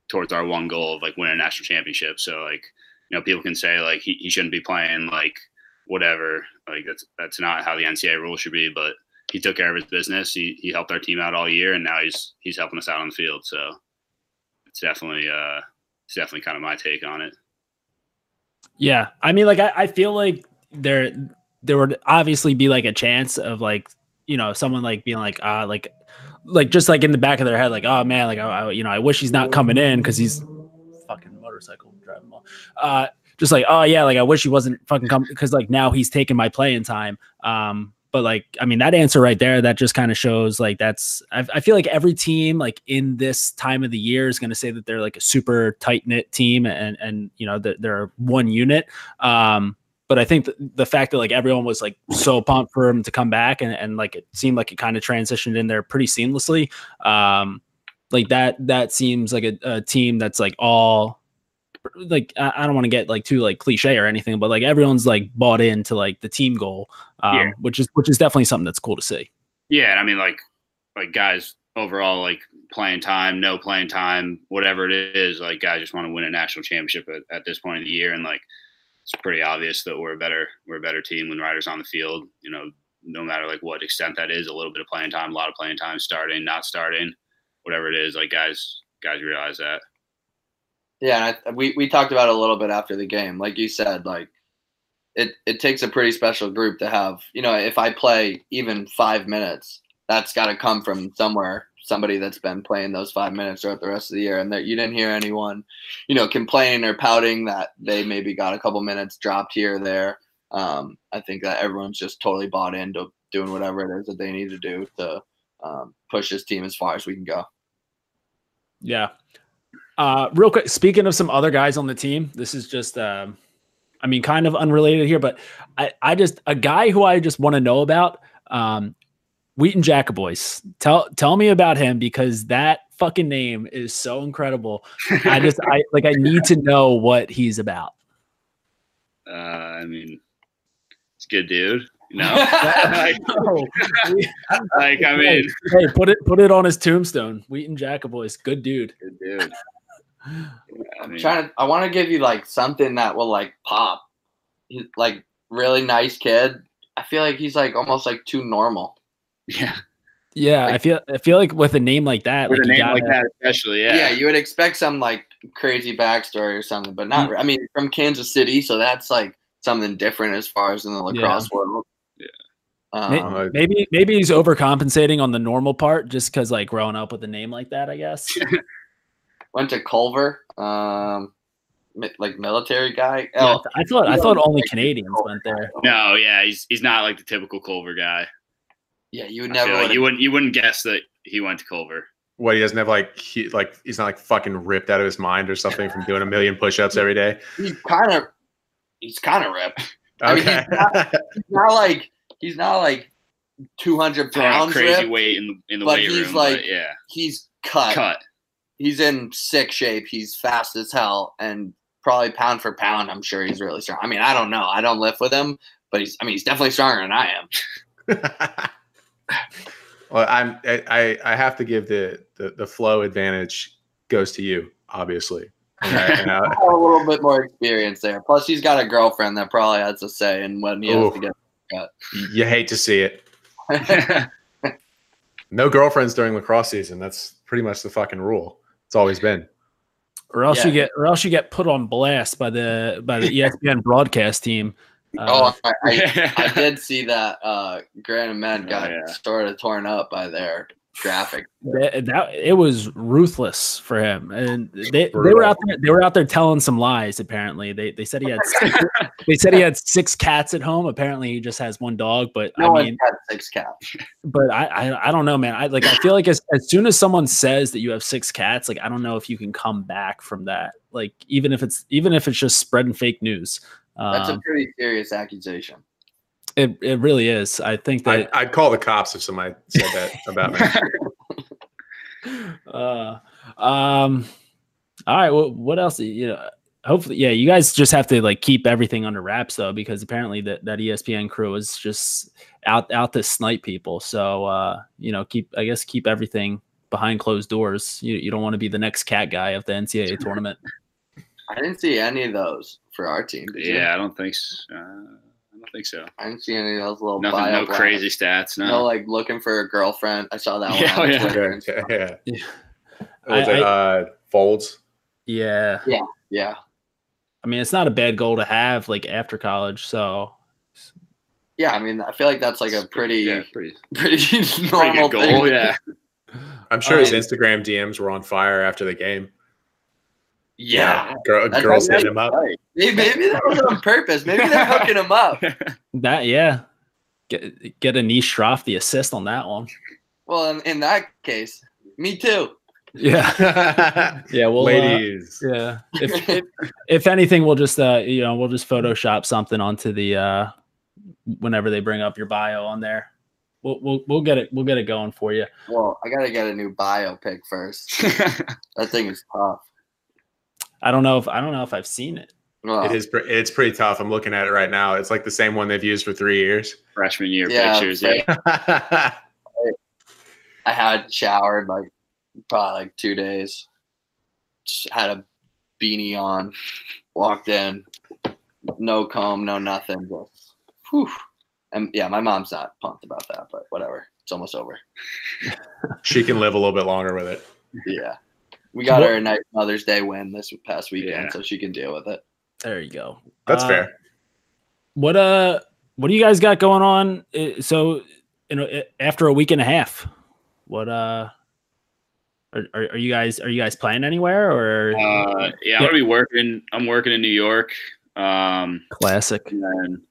towards our one goal of like winning a national championship. So like, you know, people can say like he, he shouldn't be playing like whatever. Like that's that's not how the NCAA rule should be. But he took care of his business. He he helped our team out all year, and now he's he's helping us out on the field. So it's definitely uh it's definitely kind of my take on it. Yeah, I mean, like I, I feel like there there would obviously be like a chance of like you know someone like being like ah uh, like like just like in the back of their head like oh man like I, I you know I wish he's not coming in because he's fucking motorcycle driving uh just like oh yeah like I wish he wasn't fucking coming because like now he's taking my playing time um but like i mean that answer right there that just kind of shows like that's I, I, feel like every team like in this time of the year is going to say that they're like a super tight knit team and and you know that they're one unit um but I think the fact that like everyone was like so pumped for him to come back and, and like it seemed like it kind of transitioned in there pretty seamlessly. Um, like that, that seems like a, a team that's like all like, I, I don't want to get like too like cliche or anything, but like everyone's like bought into like the team goal, um, yeah. which is, which is definitely something that's cool to see. Yeah. And I mean, like, like guys overall, like playing time, no playing time, whatever it is, like guys just want to win a national championship at, at this point in the year. And like, it's pretty obvious that we're a better we're a better team when Ryder's on the field. You know, no matter like what extent that is, a little bit of playing time, a lot of playing time, starting, not starting, whatever it is. Like guys, guys realize that. Yeah, we we talked about it a little bit after the game. Like you said, like it it takes a pretty special group to have. You know, if I play even five minutes, that's got to come from somewhere somebody that's been playing those five minutes throughout the rest of the year, and that you didn't hear anyone, you know, complaining or pouting that they maybe got a couple minutes dropped here or there. Um, I think that everyone's just totally bought into doing whatever it is that they need to do to um, push this team as far as we can go. Yeah. Uh, real quick, speaking of some other guys on the team, this is just, um, I mean, kind of unrelated here, but I, I just a guy who I just want to know about. Um, Wheaton Jackoboice. Tell tell me about him because that fucking name is so incredible. I just I like I need to know what he's about. Uh, I mean, it's good, dude. No, like, like, I mean, hey, put it put it on his tombstone. Wheaton Jackoboice, good dude. Good dude. Yeah, I am trying to. I want to give you like something that will like pop. He's like really nice kid. I feel like he's like almost like too normal. Yeah. Yeah, like, I feel I feel like with a name like that, with like a name gotta, like that, especially, yeah, yeah, you would expect some like crazy backstory or something, but not. Mm-hmm. I mean, from Kansas City, so that's like something different as far as in the lacrosse yeah. world. Yeah, um, maybe maybe he's overcompensating on the normal part just because like growing up with a name like that. I guess. Went to Culver, um, like military guy. Yeah, oh, I thought I thought only Canadians went there. No, yeah, he's he's not like the typical Culver guy. Yeah, you would never. Like you wouldn't. You wouldn't guess that he went to Culver. What he doesn't have like he like he's not like fucking ripped out of his mind or something from doing a million push-ups every day. He's kind of he's kind of ripped. Okay. I mean, he's not, he's not like he's not like two hundred pounds crazy ripped, weight in the in the weight he's room. Like, but yeah, he's cut. Cut. He's in sick shape. He's fast as hell, and probably pound for pound, I'm sure he's really strong. I mean, I don't know. I don't lift with him, but he's. I mean, he's definitely stronger than I am. well, I'm I I have to give the the, the flow advantage goes to you, obviously. a little bit more experience there. Plus, he's got a girlfriend that probably has a say in when he Ooh, has to get cut. You hate to see it. no girlfriends during lacrosse season. That's pretty much the fucking rule. It's always been. Or else yeah. you get, or else you get put on blast by the by the ESPN broadcast team oh, I, I, I, did see that uh, Grant Ament oh, got oh, yeah. sort of torn up by their graphic. That, that, it was ruthless for him, and they, they were out there. They were out there telling some lies. Apparently, they they said he had six, they said he had six cats at home. Apparently, he just has one dog. But no I mean, six cats. But I, I I don't know, man. I like I feel like as as soon as someone says that you have six cats, like I don't know if you can come back from that. Like even if it's even if it's just spreading fake news. That's um, a pretty serious accusation. It it really is. I think that I'd, I'd call the cops if somebody said that about me. uh, um, all right. Well, what else? You know, hopefully, yeah. You guys just have to like keep everything under wraps though, because apparently that that ESPN crew is just out out to snipe people. So uh, you know, keep I guess keep everything behind closed doors. You you don't want to be the next cat guy of the NCAA tournament. I didn't see any of those for our team. Did you? Yeah, I don't think. So. Uh, I don't think so. I didn't see any of those little Nothing. bio No blasts. crazy stats. No. No, like looking for a girlfriend. I saw that one. Yeah, on yeah. Twitter. Yeah, yeah. Yeah. Was I- it uh, folds? Yeah, Yeah, Yeah. I mean it's not a bad goal to have like after college. So yeah. I mean, I feel like that's like a pretty, yeah, pretty, pretty pretty normal good goal. thing. Yeah. I'm sure his Um, Instagram DMs were on fire after the game. Yeah. Girl, girls right. hitting him up. Right. Maybe, maybe that was on purpose. Maybe they're hooking him up. that yeah, get get a knee Stroff the assist on that one. Well, in, in that case, me too. Yeah, yeah. Well, uh, Ladies. yeah. If, if if anything, we'll just uh you know we'll just Photoshop something onto the uh whenever they bring up your bio on there. We'll we'll we'll get it we'll get it going for you. Well, I gotta get a new bio biopic first. That thing is tough. I don't know if I don't know if I've seen it. Well, It is. pre- It's pretty tough. I'm looking at it right now. It's like the same one they've used for three years. Freshman year Yeah, pictures. right. Yeah. I had showered like probably like two days. Just had a beanie on, walked in, no comb, no nothing. Just, whew. And yeah, my mom's not pumped about that, but whatever. It's almost over. she can live a little bit longer with it. Yeah. We got What- her a nice Mother's Day win this past weekend, Yeah. so she can deal with it. There you go. That's Uh, fair. What uh, what do you guys got going on? Uh, So, you know, after a week and a half, what uh, are, are, are you guys are you guys playing anywhere or Uh, yeah, I'm gonna be working. I'm working in New York. Um, classic? and then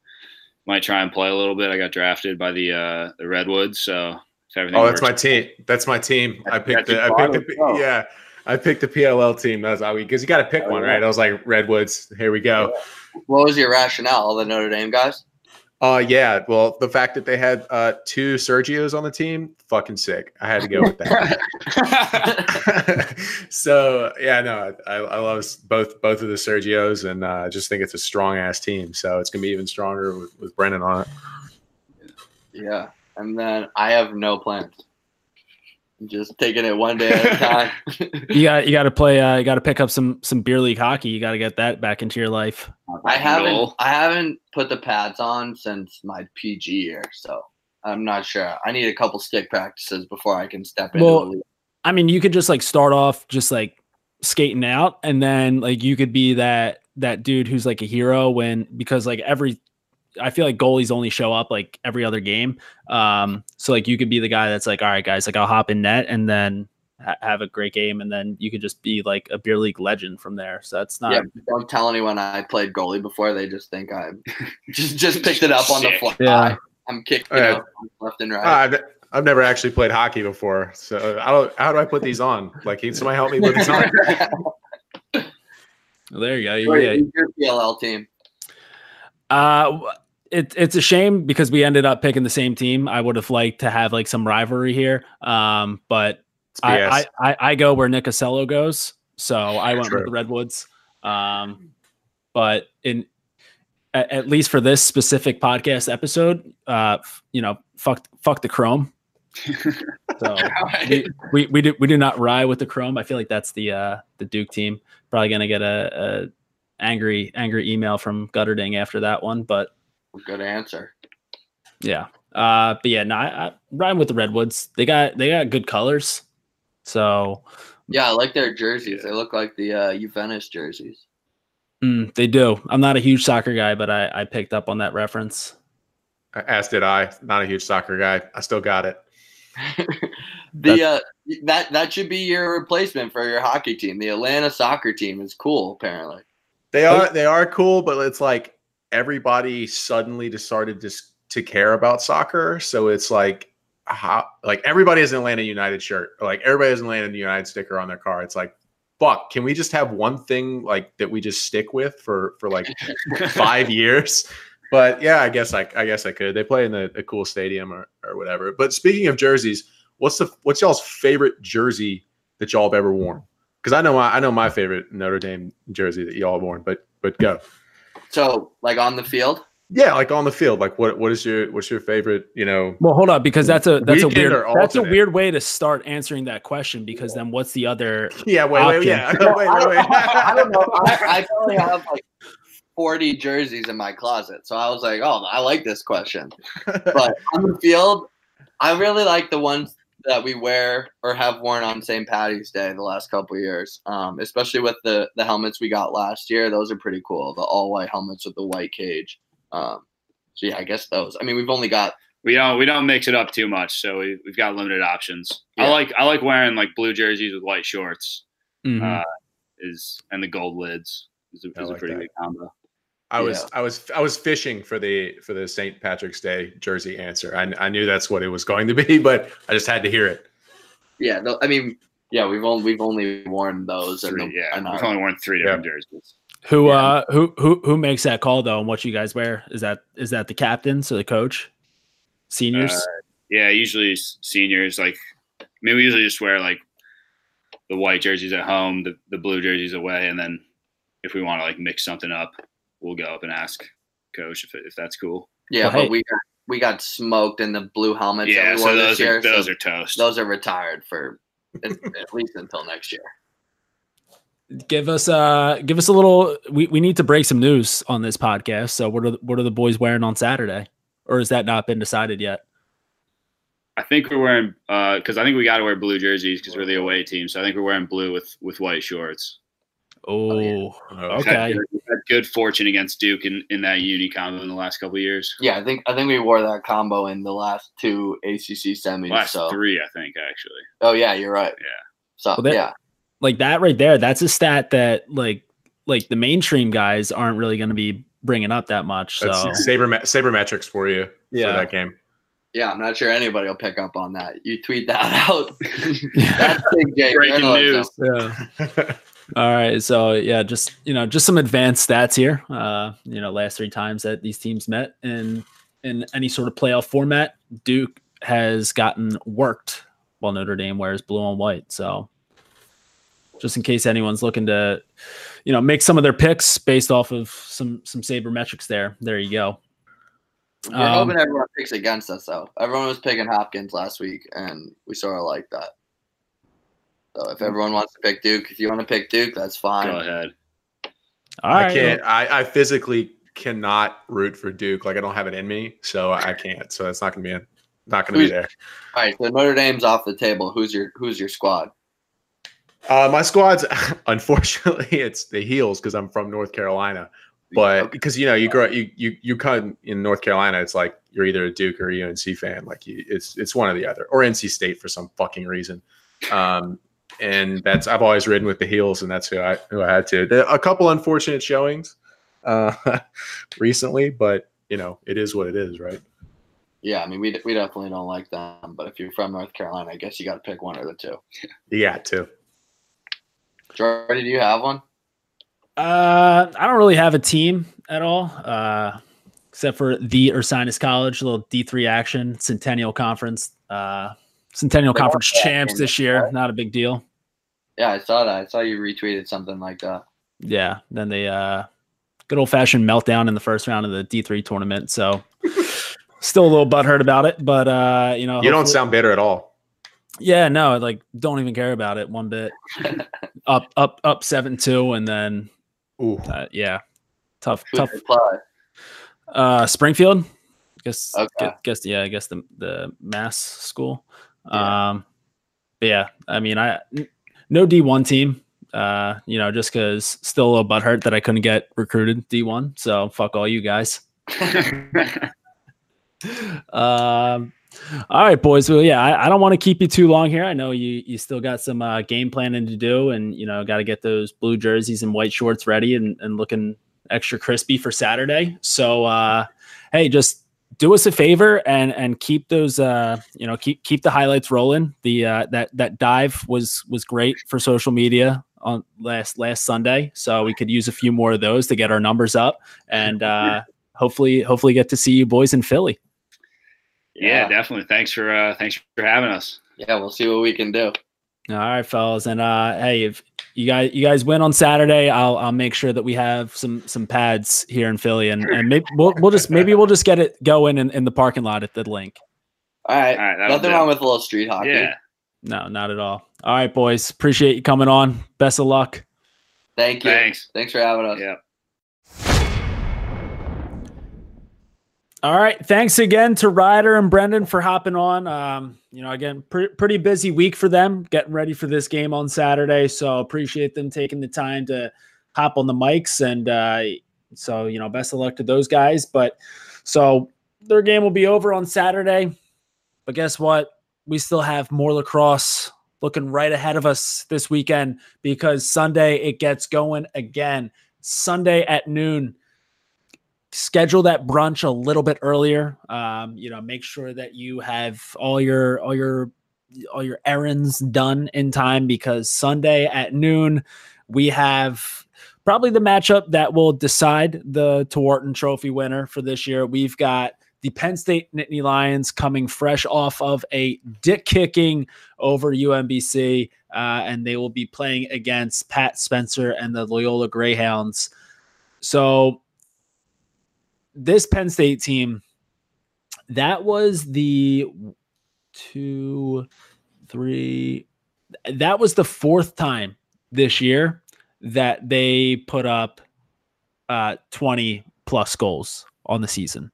might try and play a little bit. I got drafted by the uh, the Redwoods, so Oh, that's my team. That's my team. I picked That's the. I picked the. Yeah, I picked the PLL team. That's how we because you got to pick Oh, one, yeah. right? I was like Redwoods. Here we go. What was your rationale? All the Notre Dame guys? Uh yeah. Well, the fact that they had uh two Sergios on the team, fucking sick. I had to go with that. so yeah, no, I, I love both both of the Sergios, and uh, I just think it's a strong ass team. So it's gonna be even stronger with, with Brendan on it. Yeah. And then I have no plans. Just taking it one day at a time. You got you got to play. Uh, you got to pick up some some beer league hockey. You got to get that back into your life. I haven't I haven't put the pads on since my PG year, so I'm not sure. I need a couple stick practices before I can step into Well. I mean, you could just like start off just like skating out, and then like you could be that that dude who's like a hero when because like every I feel like goalies only show up like every other game. Um, so like you could be the guy that's like, all right, guys, like I'll hop in net and then ha- have a great game, and then you could just be like a beer league legend from there. So that's not yeah, don't tell anyone I played goalie before. They just think I just just picked it up on the Sick. fly. Yeah. I'm kicking yeah. up left and Uh, right. I've, I've never actually played hockey before, so I don't. How do I put these on? Like, can somebody help me put these on? there you go. You- Wait, yeah. who's your PLL team. Uh, it, it's a shame because we ended up picking the same team. I would have liked to have like some rivalry here. Um, but I, I, I, I go where Nick Casello goes. So I went True. with the Redwoods. Um, but in at, at least for this specific podcast episode, uh, you know, fuck, fuck the Chrome. So we, we, we do we do not ride with the Chrome. I feel like that's the uh the Duke team. Probably gonna get a, a angry angry email from Guterding after that one, but Good answer. yeah. Uh, but yeah, no, I, I riding with the Redwoods. They got they got good colors. So Yeah, I like their jerseys. They look like the uh, Juventus jerseys. mm, they do. I'm not a huge soccer guy, but I, I picked up on that reference. As did I. Not a huge soccer guy. I still got it. the uh, that that should be your replacement for your hockey team. The Atlanta soccer team is cool, apparently. They oh, are they are cool, but it's like everybody suddenly just started just to care about soccer. So it's like how like everybody has an Atlanta United shirt, or like everybody has an Atlanta United sticker on their car. It's like, fuck, can we just have one thing like that we just stick with for for like five years? But yeah, I guess I I guess I could. They play in a, a cool stadium or, or whatever. But speaking of jerseys, what's the what's y'all's favorite jersey that y'all have ever worn? Because I know my I know my favorite Notre Dame jersey that y'all have worn, but but go. So, like on the field, Yeah, like on the field. Like what what is your what's your favorite, you know, Well, hold up, because that's a that's a weird that's a weird way to start answering that question. Because then what's the other? Yeah, wait, wait, yeah. Option. wait, I, wait, wait. I don't know. I, I only have like 40 jerseys in my closet. So I was like, oh, I like this question. But on the field, I really like the ones that we wear or have worn on St. Patty's Day the last couple of years, um, especially with the, the helmets we got last year. Those are pretty cool. The all white helmets with the white cage. Um, so yeah, I guess those. I mean, we've only got We don't we don't mix it up too much, so we, we've got limited options. I like I like wearing like blue jerseys with white shorts. Mhm. Uh, is and the gold lids is a, I is a pretty that. good combo. I was Yeah. I was I was fishing for the for the St. Patrick's Day jersey answer. I, I knew that's what it was going to be, but I just had to hear it. yeah. No, I mean, yeah, we've only we've only worn those. And Three, the, yeah, and we've our- only worn three different jerseys. Who Yeah. uh who who who makes that call though? And what you guys wear? Is that is that the captain? So the coach, seniors. Uh, Yeah, usually seniors like. I mean, we usually just wear like the white jerseys at home, the, the blue jerseys away, and then if we want to like mix something up, we'll go up and ask coach if, if that's cool. Yeah, Well, but hey- we got we got smoked in the blue helmets. yeah, that we so wore this those are year, those so are toast. those are retired for at, at least until next year. give us uh give us a little. We, we need to break some news on this podcast. So what are the, what are the boys wearing on Saturday? Or has that not been decided yet? I think we're wearing because I think we got to wear blue jerseys because we're the away team. So I think we're wearing blue with with white shorts. Oh. Oh, We've oh, okay. good- had good fortune against Duke in, in that uni combo in the last couple of years. Yeah, I think I think we wore that combo in the last two ACC semis. Last so three, I think actually. oh yeah, you're right. Yeah. So Well, that- yeah, Like that right there. That's a stat that like like the mainstream guys aren't really going to be bringing up that much. So That's saber sabermetrics for you Yeah. for that game. yeah. I'm not sure anybody will pick up on that. You tweet that out. That's big J Breaking news. yeah. All right. So yeah, just you know, just some advanced stats here. Uh, you know, last three times that these teams met in in any sort of playoff format, Duke has gotten worked while Notre Dame wears blue and white. So just in case anyone's looking to, you know, make some of their picks based off of some some sabermetrics there. There you go. We're Um, hoping everyone picks against us though. Everyone was picking Hopkins last week, and we sort of like that. So if everyone wants to pick Duke, if you want to pick Duke, that's fine. Go ahead. All I right. can't. I, I physically cannot root for Duke. Like I don't have it in me, so I can't. So that's not gonna be a, not gonna be there. All right, so Notre Dame's off the table. Who's your Who's your squad? Uh, my squad's unfortunately it's the heels because I'm from North Carolina. But Okay. because you know you grow you you you come in North Carolina, it's like you're either a Duke or a UNC fan. Like you, it's it's one or the other, or NC State for some fucking reason. Um, and that's I've always ridden with the heels, and that's who I who I had to. A couple unfortunate showings uh, recently, but you know it is what it is, right? Yeah, I mean we we definitely don't like them, but if you're from North Carolina, I guess you got to pick one or the two. You got to. Jordy, do you have one? Uh, I don't really have a team at all, uh, except for the Ursinus College, a little D three action, Centennial Conference, uh, Centennial They Conference champs this year. Not a big deal. Yeah, I saw that. I saw you retweeted something like that. Yeah. Then they uh, good old fashioned meltdown in the first round of the D three tournament. So still a little butthurt about it, but uh, you know, You don't sound bitter at all. Yeah, no, like don't even care about it one bit. up, up, up seven two, and then Ooh, uh, yeah, tough, Who tough they play? Uh, Springfield. Guess, Okay. gu- guess, yeah, I guess the the Mass school. Yeah. Um, but yeah, I mean, I n- no D one team. Uh, you know, just because still a little butthurt that I couldn't get recruited D one. So fuck all you guys. Um, all right, boys. Well, yeah, I, I don't want to keep you too long here. I know you you still got some uh, game planning to do, and you know, got to get those blue jerseys and white shorts ready and, and looking extra crispy for Saturday. So, uh, hey, just do us a favor and and keep those uh you know keep keep the highlights rolling. The uh, that that dive was was great for social media on last last Sunday, so we could use a few more of those to get our numbers up and uh, hopefully hopefully get to see you boys in Philly. yeah, definitely. Thanks for uh, thanks for having us. Yeah, we'll see what we can do. All right, fellas, and uh, hey, if you guys you guys win on Saturday, I'll I'll make sure that we have some some pads here in Philly, and and maybe we'll we'll just maybe we'll just get it going in, in the parking lot at the Linc. All right. All right, Nothing wrong with a little street hockey. Yeah. No, not at all. All right, boys, appreciate you coming on. Best of luck. Thank you. Thanks. Thanks for having us. Yeah. All right. Thanks again to Ryder and Brendan for hopping on. Um, you know, again, pre- pretty busy week for them getting ready for this game on Saturday. So appreciate them taking the time to hop on the mics. And uh, so, you know, best of luck to those guys. But so their game will be over on Saturday. But guess what? We still have more lacrosse looking right ahead of us this weekend because Sunday it gets going again. Sunday at noon schedule that brunch a little bit earlier um, you know make sure that you have all your all your all your errands done in time because sunday at noon we have probably the matchup that will decide the Tewaaraton trophy winner for this year. We've got the penn state nittany lions coming fresh off of a dick kicking over umbc uh, and they will be playing against pat spencer and the loyola greyhounds. So this Penn State team, that was the two, three, that was the fourth time this year that they put up uh, 20 plus goals on the season.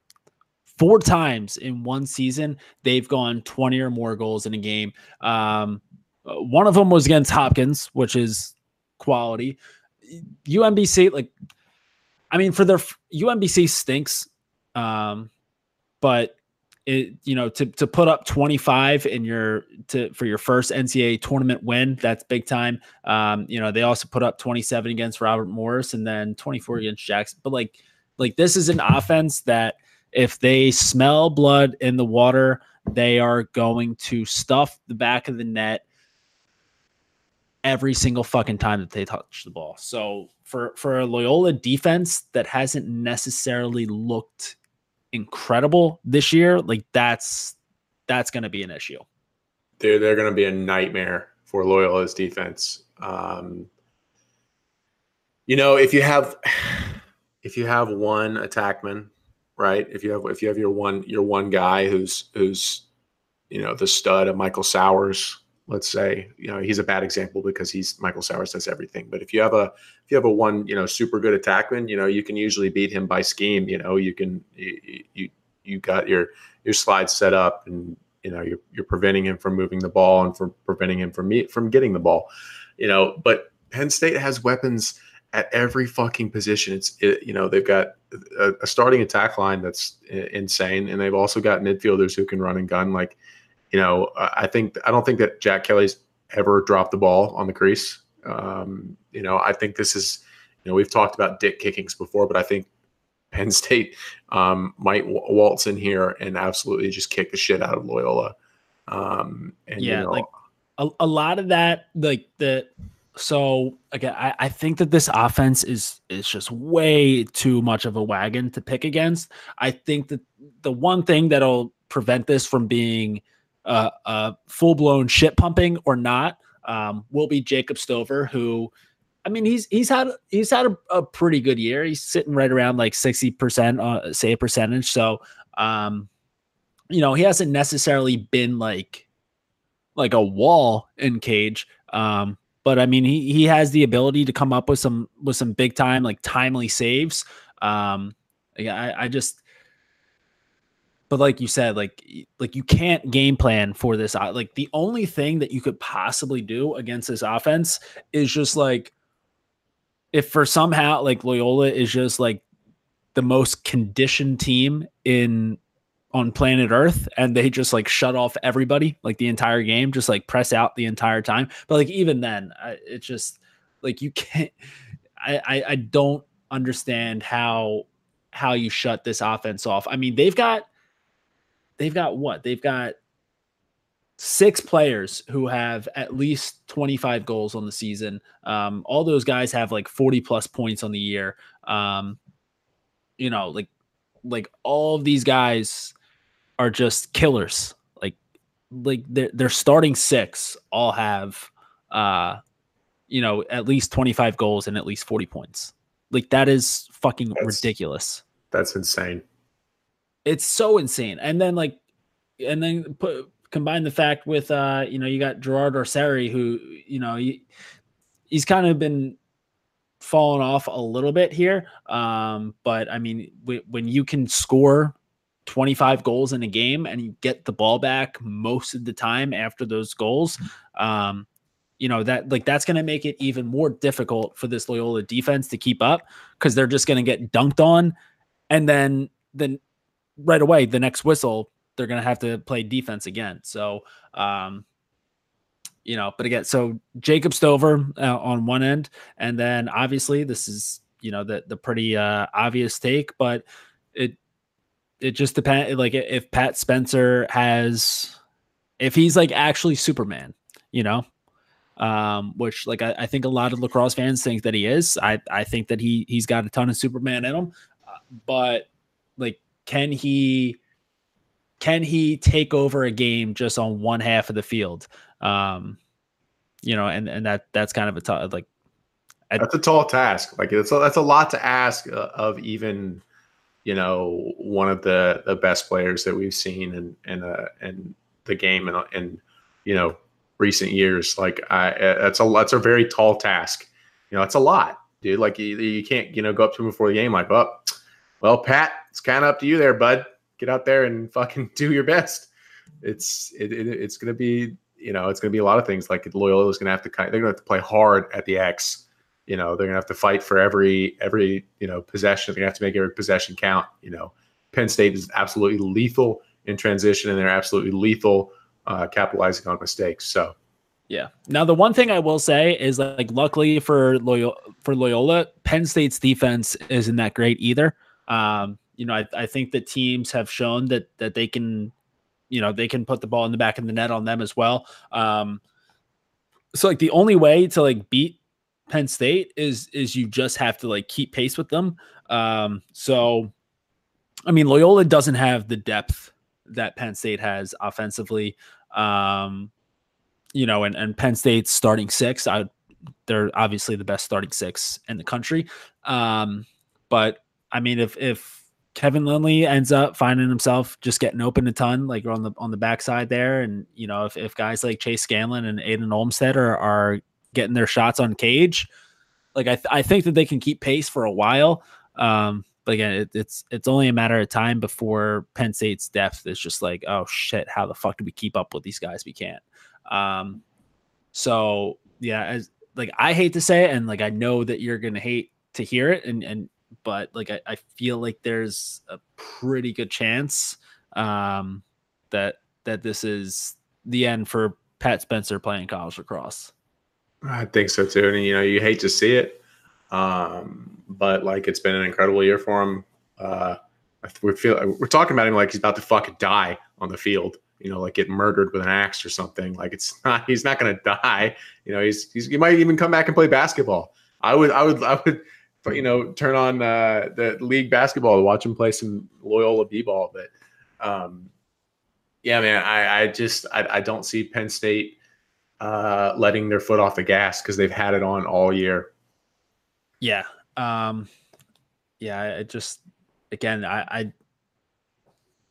Four times in one season, they've gone 20 or more goals in a game. Um, one of them was against Hopkins, which is quality. UMBC, like, I mean, for their UMBC stinks, um, but it you know to to put up 25 in your to for your first NCAA tournament win, that's big time. Um, you know, they also put up 27 against Robert Morris and then 24 against Jackson. But like like this is an offense that if they smell blood in the water, they are going to stuff the back of the net every single fucking time that they touch the ball. So for for a Loyola defense that hasn't necessarily looked incredible this year, like that's that's going to be an issue. They're they're going to be a nightmare for Loyola's defense. Um, you know, if you have if you have one attackman, right? If you have if you have your one your one guy who's who's you know the stud of Michael Sowers, let's say, you know, he's a bad example because he's Michael Sowers does everything. But if you have a if you have a one, you know, super good attackman, you know, you can usually beat him by scheme. You know, you can you you, you got your your slides set up and you know you're, you're preventing him from moving the ball and from preventing him from me from getting the ball you know but penn state has weapons at every fucking position it's it, you know they've got a, a starting attack line that's insane and they've also got midfielders who can run and gun like you know i think i don't think that jack kelly's ever dropped the ball on the crease um, you know i think this is you know we've talked about dick kickings before but i think Penn State um, might w- waltz in here and absolutely just kick the shit out of Loyola. Um, and Yeah, you know, like- a, a lot of that like the so again I, I think that this offense is is just way too much of a wagon to pick against i think that the one thing that'll prevent this from being uh, a full-blown shit pumping or not um, will be jacob stover who i mean he's he's had he's had a, a pretty good year he's sitting right around like 60% uh, save percentage so um you know he hasn't necessarily been like like a wall in cage. Um, but I mean, he he has the ability to come up with some with some big time like timely saves. Um, yeah, I, I just. But like you said, like like you can't game plan for this. Like the only thing that you could possibly do against this offense is just like if for somehow like Loyola is just like the most conditioned team in on planet Earth and they just like shut off everybody like the entire game, just like press out the entire time. But like even then, it's just like you can't. I, I I don't understand how how you shut this offense off. I mean, they've got they've got what they've got six players who have at least 25 goals on the season. Um, all those guys have like 40 plus points on the year. Um, you know, like like all of these guys are just killers. Like like their their starting six all have uh, you know, at least 25 goals and at least 40 points. Like that is fucking That's- ridiculous. That's insane. It's so insane. And then like, and then put combine the fact with uh, you know, you got Gerard Arceri who, you know, he, he's kind of been fallen off a little bit here. Um, but I mean, w- when you can score 25 goals in a game and you get the ball back most of the time after those goals, um, you know that like that's going to make it even more difficult for this Loyola defense to keep up because they're just going to get dunked on, and then then right away the next whistle they're going to have to play defense again. So, um, you know, but again, so Jacob Stover uh, on one end, and then obviously this is you know the the pretty uh, obvious take, but it it just depends. Like if Pat Spencer has, if he's like actually Superman, you know, um, which like I, I think a lot of lacrosse fans think that he is. I I think that he he's got a ton of Superman in him, uh, but like can he can he take over a game just on one half of the field? Um, you know, and and that that's kind of a tough like That's a tall task. Like that's a, that's a lot to ask uh, of even you know one of the the best players that we've seen in in uh, in the game and in you know recent years. Like I, uh, that's a that's a very tall task. You know, it's a lot, dude. Like you, you can't you know go up to him before the game like, oh, well, Pat, it's kind of up to you there, bud. Get out there and fucking do your best. It's it, it it's gonna be you know it's gonna be a lot of things. Like Loyola is gonna have to kind. They're gonna have to play hard at the X you know they're gonna have to fight for every every you know possession they're gonna have to make every possession count you know penn state is absolutely lethal in transition and they're absolutely lethal uh, capitalizing on mistakes so Yeah. Now the one thing I will say is like luckily for Loyola for Loyola, Penn State's defense isn't that great either. Um, you know, I, I think that teams have shown that that they can, you know, they can put the ball in the back of the net on them as well. Um, so like the only way to like beat Penn State is is you just have to like keep pace with them. Um, so I mean Loyola doesn't have the depth that Penn State has offensively. Um, you know, and, and Penn State's starting six, I they're obviously the best starting six in the country. Um, but I mean, if if Kevin Lindley ends up finding himself just getting open a ton, like on the on the backside there, and you know, if, if guys like Chase Scanlon and Aidan Olmstead are are getting their shots on cage, like I th- I think that they can keep pace for a while. Um, but again, it, it's it's only a matter of time before Penn State's depth is just like, oh shit, how the fuck do we keep up with these guys? We can't. Um, so yeah, as like I hate to say it, and like I know that you're gonna hate to hear it, and and but like I, I feel like there's a pretty good chance um that that this is the end for Pat Spencer playing college lacrosse. i think so too and you know you hate to see it um, but like it's been an incredible year for him uh, we feel we're talking about him like he's about to fucking die on the field you know, like get murdered with an axe or something. Like it's not, he's not to die. You know, he's, he's, he might even come back and play basketball. I would, I would, I would, you know, turn on uh, the league basketball to watch him play some Loyola b-ball. But um, yeah, man, I, I just, I, I don't see Penn State uh, letting their foot off the gas because they've had it on all year. Yeah. Um, yeah. I just, again, I, I,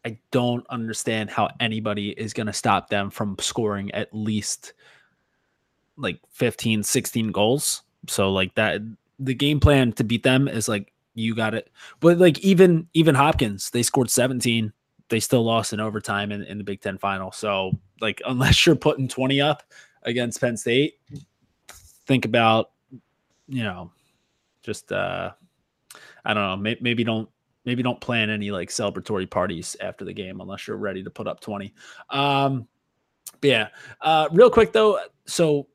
I don't understand how anybody is going to stop them from scoring at least like 15, 16 goals. So like that the game plan to beat them is like you got it. But like even even Hopkins, they scored 17. They still lost in overtime in, in the Big Ten final. So like unless you're putting 20 up against Penn State, think about, you know, just uh I don't know, maybe, maybe don't maybe don't plan any like celebratory parties after the game unless you're ready to put up 20. Um, yeah, uh, real quick though. So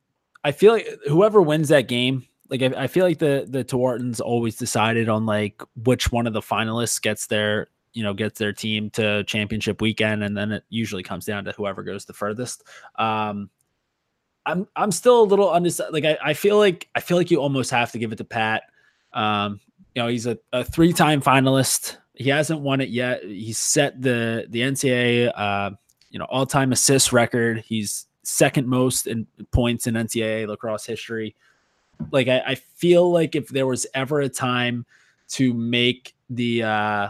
I feel like whoever wins that game, like I, I feel like the the Tewaaraton's always decided on like which one of the finalists gets their you know gets their team to championship weekend, and then it usually comes down to whoever goes the furthest. Um, I'm I'm still a little undecided. Like I, I feel like I feel like you almost have to give it to Pat. Um, you know, he's a, a three-time finalist. He hasn't won it yet. He's set the the NCAA uh, you know all-time assist record. He's second most in points in NCAA lacrosse history. Like I, I feel like if there was ever a time to make the uh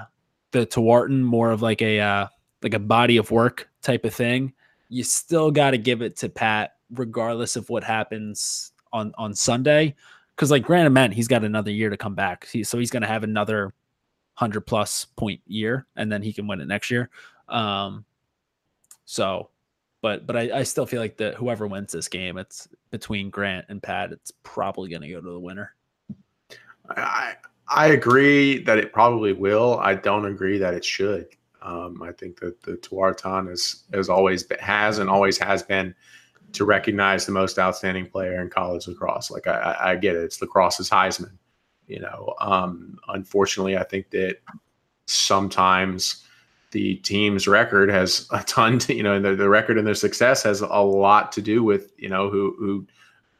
the Tewaaraton more of like a uh like a body of work type of thing, you still got to give it to Pat regardless of what happens on on Sunday because like Grant Ament he's got another year to come back. He, so he's going to have another hundred plus point year, and then he can win it next year. Um, so, but but I, I still feel like that whoever wins this game, it's between Grant and Pat. It's probably going to go to the winner. I I agree that it probably will. I don't agree that it should. Um, I think that the Tewaaraton is has always been, has and always has been to recognize the most outstanding player in college lacrosse. Like I, I get it, it's lacrosse's Heisman. You know, um, unfortunately, I think that sometimes the team's record has a ton to, you know, the, the record and their success has a lot to do with, you know, who, who,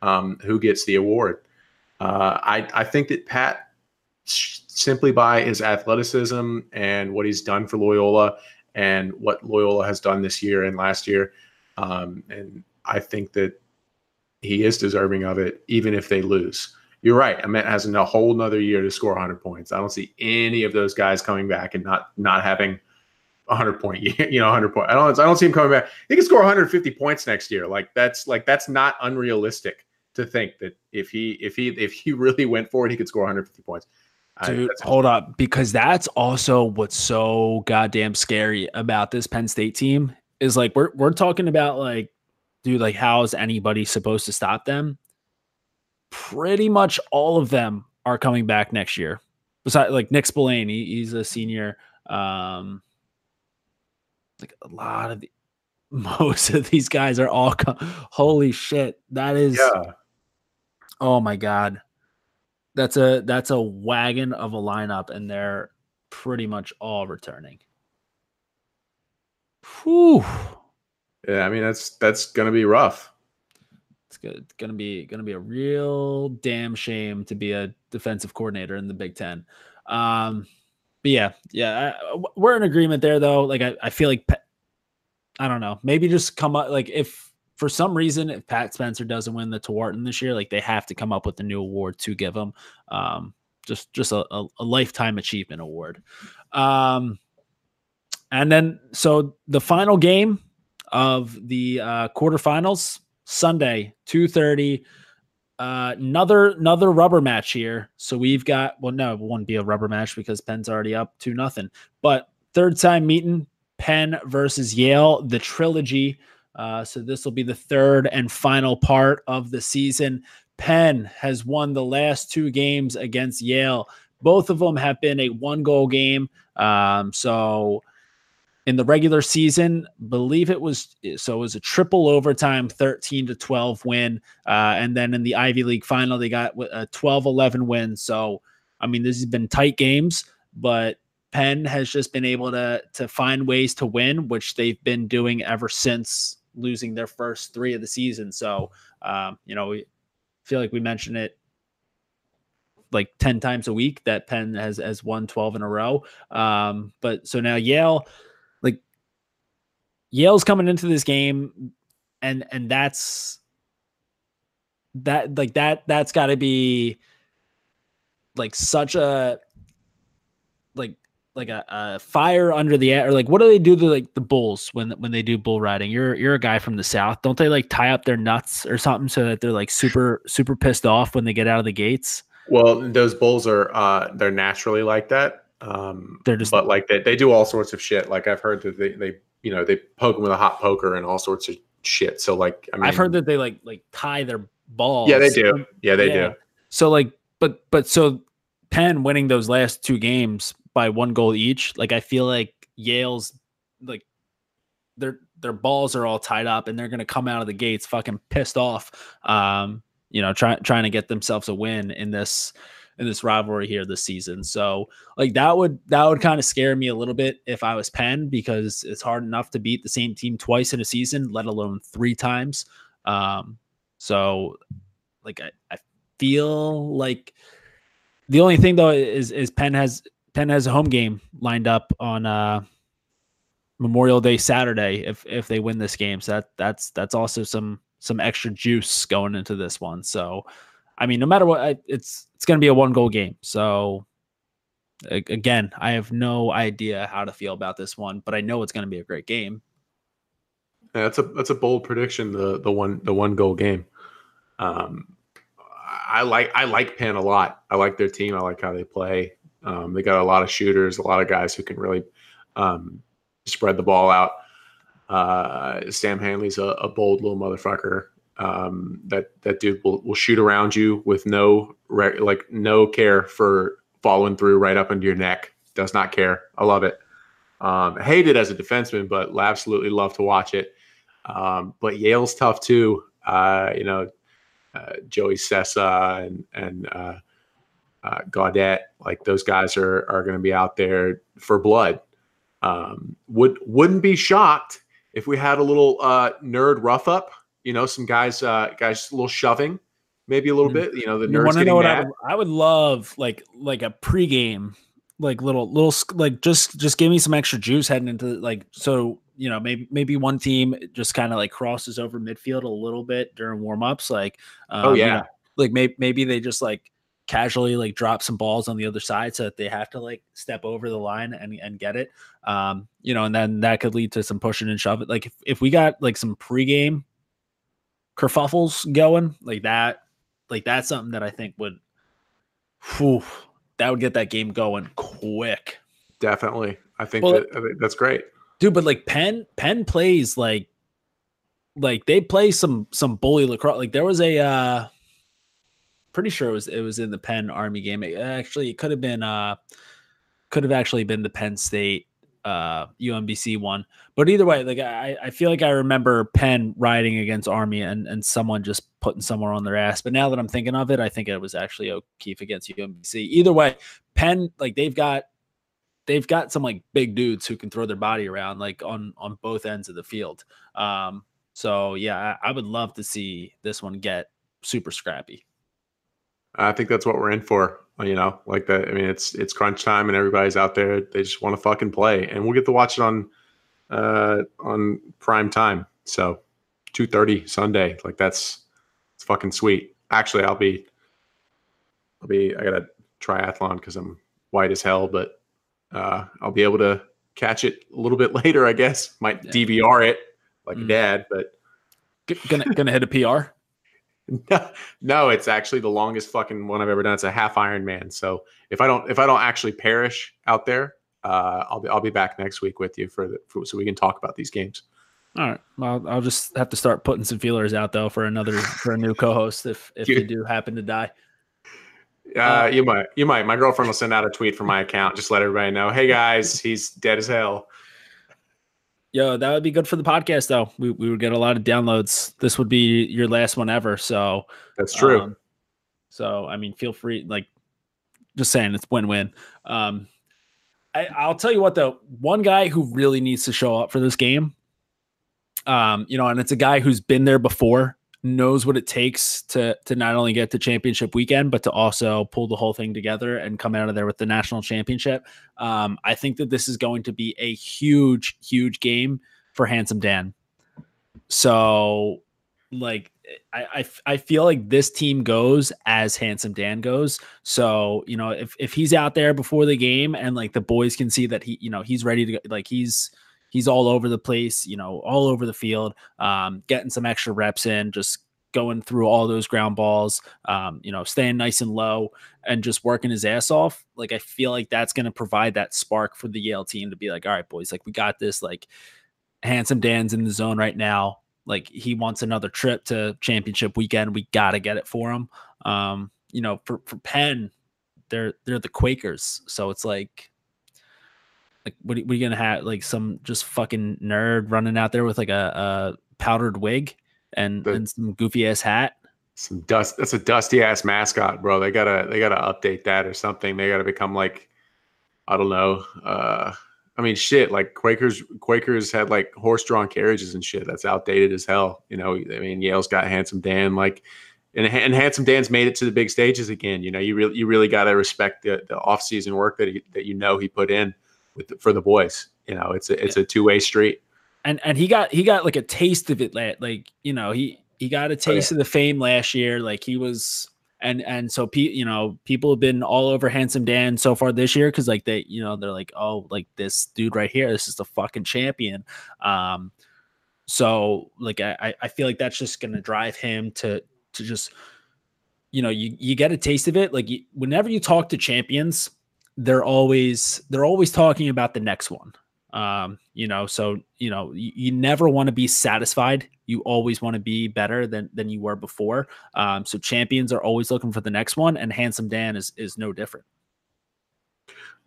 um, who gets the award. Uh, I, I think that Pat simply by his athleticism and what he's done for Loyola and what Loyola has done this year and last year. Um, and I think that he is deserving of it, even if they lose. You're right. Ament has a whole nother year to score 100 points. I don't see any of those guys coming back and not not having 100 point, you know, 100 point. I don't I don't see him coming back. He can score 150 points next year. Like that's like that's not unrealistic to think that if he if he if he really went for it, he could score 150 points. Dude, I, hold up, because that's also what's so goddamn scary about this Penn State team is like we're we're talking about like dude, like how is anybody supposed to stop them? Pretty much all of them are coming back next year. Besides, like Nick Spillane, he, he's a senior. Um, like a lot of the, most of these guys are all co- holy shit. That is, yeah. oh my god, that's a that's a wagon of a lineup, and they're pretty much all returning. Whew. Yeah, I mean that's that's gonna be rough. It's gonna be gonna be a real damn shame to be a defensive coordinator in the Big Ten. Um, but yeah, yeah, I, we're in agreement there though. Like I, I feel like I don't know, maybe just come up like if for some reason if Pat Spencer doesn't win the Tewaaraton this year, like they have to come up with a new award to give him. Um, just just a, a, a lifetime achievement award. Um, and then so the final game of the uh, quarterfinals Sunday, two thirty. Uh, another another rubber match here. So we've got well, no, it won't be a rubber match because Penn's already up to nothing. But third time meeting Penn versus Yale, the trilogy. Uh, so this will be the third and final part of the season. Penn has won the last two games against Yale. Both of them have been a one goal game. Um, so in the regular season, believe it was so it was a triple overtime 13 to 12 win. Uh, and then in the Ivy League final, they got a 12 11 win. So, I mean, this has been tight games, but Penn has just been able to to find ways to win, which they've been doing ever since losing their first three of the season. So, um, you know, we feel like we mentioned it like 10 times a week that Penn has has won 12 in a row. Um, but so now Yale Yale's coming into this game and and that's that like that that's got to be like such a like like a, a, fire under the air or like what do they do to like the bulls when when they do bull riding? You're you're a guy from the south. Don't they like tie up their nuts or something so that they're like super super pissed off when they get out of the gates? Well those bulls are uh they're naturally like that um they're just but like they, they do all sorts of shit. Like i've heard that they, they you know they poke them with a hot poker and all sorts of shit. So like I mean, I've heard that they like like tie their balls. Yeah, they do. Yeah, they yeah. do. So like, but but so Penn winning those last two games by one goal each. Like I feel like Yale's like their their balls are all tied up and they're gonna come out of the gates fucking pissed off. Um, you know, trying trying to get themselves a win in this in this rivalry here this season. So like that would that would kind of scare me a little bit if I was Penn because it's hard enough to beat the same team twice in a season, let alone three times. Um, so like I, I feel like the only thing though is is Penn has Penn has a home game lined up on uh Memorial Day Saturday if if they win this game. So that that's that's also some some extra juice going into this one. So I mean, no matter what, it's it's going to be a one goal game. So again, I have no idea how to feel about this one, but I know it's going to be a great game. Yeah, that's a that's a bold prediction. The the one the one goal game. Um, I like I like Penn a lot. I like their team. I like how they play. Um, they got a lot of shooters, a lot of guys who can really um, spread the ball out. Uh, Sam Handley's a, a bold little motherfucker. Um, that that dude will, will shoot around you with no re- like no care for following through right up into your neck. Does not care. I love it. Um, hate it as a defenseman, but absolutely love to watch it. Um, but Yale's tough too. Uh, you know, uh, Joey Sessa and and uh, uh, Gaudet, like those guys are are going to be out there for blood. Um, would wouldn't be shocked if we had a little uh, nerd rough up. You know, some guys uh, guys a little shoving, maybe a little mm-hmm. bit. You know, the nerds getting know mad. I would, I would love like like a pregame like little little like just just give me some extra juice heading into like so you know maybe maybe one team just kind of like crosses over midfield a little bit during warm-ups like um, oh yeah you know, like maybe maybe they just like casually like drop some balls on the other side so that they have to like step over the line and, and get it um you know and then that could lead to some pushing and shoving like if, if we got like some pregame kerfuffles going like that like that's something that i think would whew, that would get that game going quick. Definitely. I think, well, that, I that's great. Dude, but like Penn Penn plays like like they play some some bully lacrosse. Like there was a uh pretty sure it was it was in the Penn Army game. It actually it could have been uh could have actually been the Penn State uh UMBC one. But either way, like I, I feel like I remember Penn riding against Army and and someone just putting somewhere on their ass. But now that I'm thinking of it, I think it was actually O'Keefe against UMBC. Either way, Penn like they've got they've got some like big dudes who can throw their body around like on on both ends of the field. Um so yeah, I, I would love to see this one get super scrappy. I think that's what we're in for. You know, like that. I mean, it's it's crunch time and everybody's out there. They just want to fucking play, and we'll get to watch it on uh on prime time. So two thirty Sunday. Like that's it's fucking sweet. Actually, I'll be I'll be I got a triathlon because I'm white as hell, but uh I'll be able to catch it a little bit later. I guess might yeah. DVR it like mm. dad, but gonna gonna hit a PR. No, no, it's actually the longest fucking one I've ever done. It's a half Ironman. So if I don't if I don't actually perish out there, uh, I'll be I'll be back next week with you for the for, so we can talk about these games. All right. Well, I'll just have to start putting some feelers out though for another for a new co-host if if you, do happen to die. Uh, uh, you might you might. My girlfriend will send out a tweet from my account. Just let everybody know. Hey guys, he's dead as hell. Yo, that would be good for the podcast, though. We, we would get a lot of downloads. This would be your last one ever. So that's true. Um, so, I mean, feel free, like, just saying it's win win. Um, I, I'll tell you what, though, one guy who really needs to show up for this game, um, you know, and it's a guy who's been there before knows what it takes to to not only get to championship weekend, but to also pull the whole thing together and come out of there with the national championship. Um, I think that this is going to be a huge, huge game for Handsome Dan. So, like, I, I, I feel like this team goes as Handsome Dan goes. So, you know, if if he's out there before the game and like the boys can see that he, you know, he's ready to go, like he's he's all over the place, you know, all over the field, um, getting some extra reps in, just going through all those ground balls, um, you know, staying nice and low and just working his ass off. Like, I feel like that's going to provide that spark for the Yale team to be like, all right, boys, like, we got this. Like, handsome Dan's in the zone right now. Like, he wants another trip to championship weekend. We got to get it for him. Um, you know, for, for Penn, they're, they're the Quakers. So it's like, like, what are, what are you gonna have? Like some just fucking nerd running out there with like a, a powdered wig and the, and some goofy ass hat. Some dust. That's a dusty ass mascot, bro. They gotta they gotta update that or something. They gotta become like, I don't know. Uh, I mean, shit. Like Quakers, Quakers had like horse-drawn carriages and shit. That's outdated as hell. You know, I mean, Yale's got handsome Dan. Like, and, and handsome Dan's made it to the big stages again. You know, you really you really got to respect the the off-season work that he, that you know he put in with the, for the boys. you know, it's a it's a two way street. And and he got he got like a taste of it. Like you know, he he got a taste Oh, of the fame last year. Like he was. And and so pe- you know people have been all over handsome Dan so far this year because like they you know they're like oh like this dude right here this is the fucking champion, um, so like I I feel like that's just gonna drive him to to just you know you you get a taste of it like you, whenever you talk to champions they're always they're always talking about the next one um you know so you know you, you never want to be satisfied you always want to be better than than you were before um so champions are always looking for the next one and handsome dan is is no different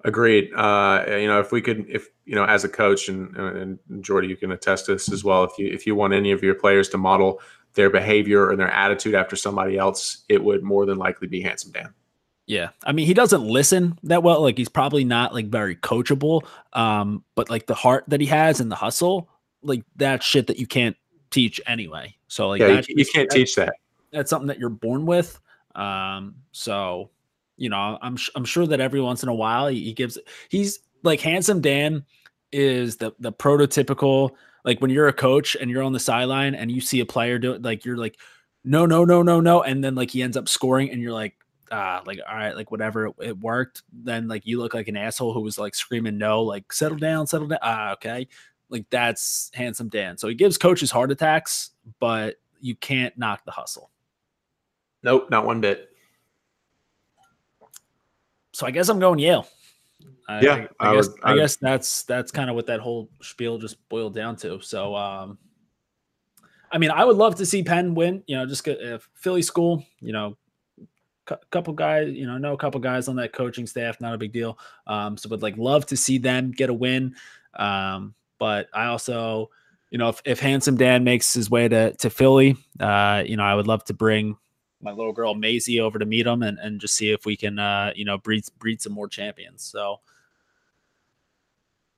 Agreed. Uh, you know, if we could, if you know, as a coach, and and Jordy, you can attest to this as well. If you if you want any of your players to model their behavior and their attitude after somebody else, it would more than likely be Handsome Dan. Yeah. I mean, he doesn't listen that well. Like he's probably not like very coachable. Um, but like the heart that he has and the hustle, like that shit that you can't teach anyway. So like yeah, you, you can't that- teach that. that's something that you're born with. Um, so you know, I'm I'm sure that every once in a while he, he gives he's like handsome Dan is the the prototypical like when you're a coach and you're on the sideline and you see a player do it like you're like no no no no no and then like he ends up scoring and you're like ah like all right like whatever it, it worked then like you look like an asshole who was like screaming no like settle down settle down ah okay like that's handsome Dan so he gives coaches heart attacks but you can't knock the hustle Nope, not one bit. so I guess I'm going Yale. I, Yeah, I, I I guess would- I, I would- guess that's that's kind of what that whole spiel just boiled down to. So, um, I mean, I would love to see Penn win. You know, just get if Philly school. You know, a couple guys. You know, know a couple guys on that coaching staff. Not a big deal. Um, so would like love to see them get a win. Um, but I also, you know, if, if handsome Dan makes his way to to Philly, uh, you know, I would love to bring my little girl Maisie over to meet him and, and just see if we can uh you know breed breed some more champions. So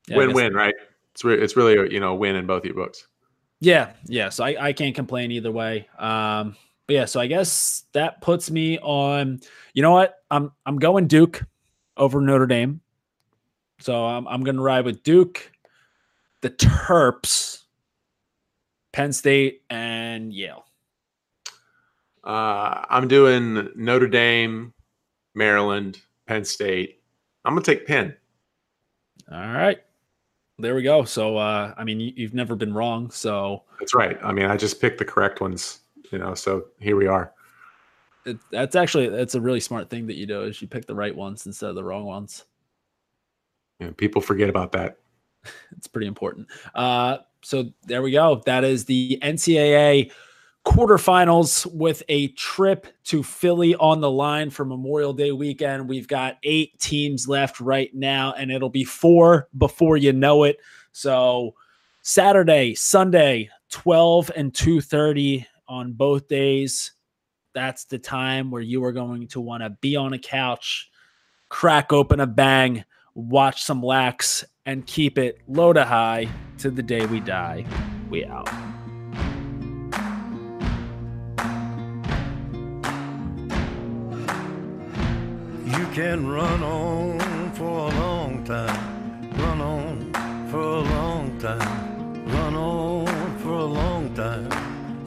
yeah, win win, right? It's re- it's really a, you know win in both your books. Yeah, yeah. So I, I can't complain either way. Um but yeah, so I guess that puts me on you know what? I'm I'm going Duke over Notre Dame. So I'm I'm gonna ride with Duke, the Terps, Penn State, and Yale. Uh, I'm doing Notre Dame, Maryland, Penn State. I'm gonna take Penn. All right. There we go. So uh I mean you, you've never been wrong. So That's right. I mean, I just picked the correct ones. You know, so here we are. it, that's actually that's a really smart thing that you do is you pick the right ones instead of the wrong ones. Know, people forget about that. It's pretty important. Uh, so there we go. That is the NCAA quarterfinals with a trip to Philly on the line for Memorial Day weekend. We've got eight teams left right now, and it'll be four before you know it. So Saturday, Sunday, 12 and 2:30 on both days. That's the time where you are going to want to be on a couch, crack open a bang, watch some lax, and keep it low to high to the day we die. We out. You can run on for a long time, run on for a long time, run on for a long time.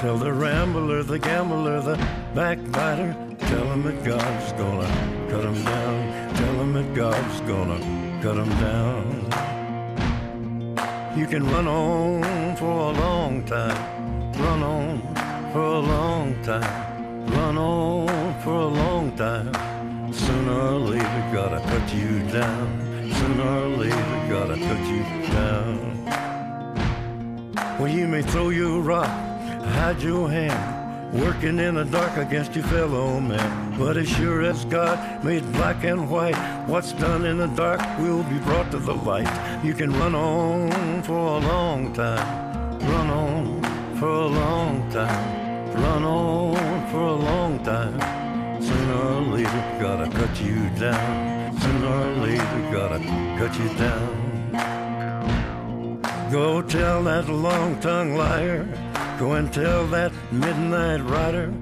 Tell the rambler, the gambler, the backbiter. Tell him that God's gonna cut him down. Tell him that God's gonna cut him down. You can run on for a long time, run on for a long time, run on for a long time. Sooner or later, gotta cut you down. Sooner or later, gotta cut you down. Well, you may throw your rock, hide your hand. Working in the dark against your fellow man. But as sure as God made black and white, what's done in the dark will be brought to the light. You can run on for a long time, run on for a long time, run on for a long time. Sooner or later, gotta cut you down. Sooner or later, gotta cut you down. Go tell that long tongued liar. Go and tell that midnight rider.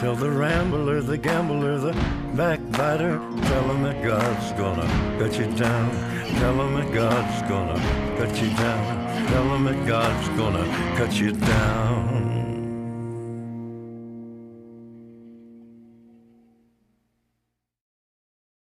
Tell the rambler, the gambler, the backbiter. Tell him that God's gonna cut you down. Tell him that God's gonna cut you down. Tell him that God's gonna cut you down.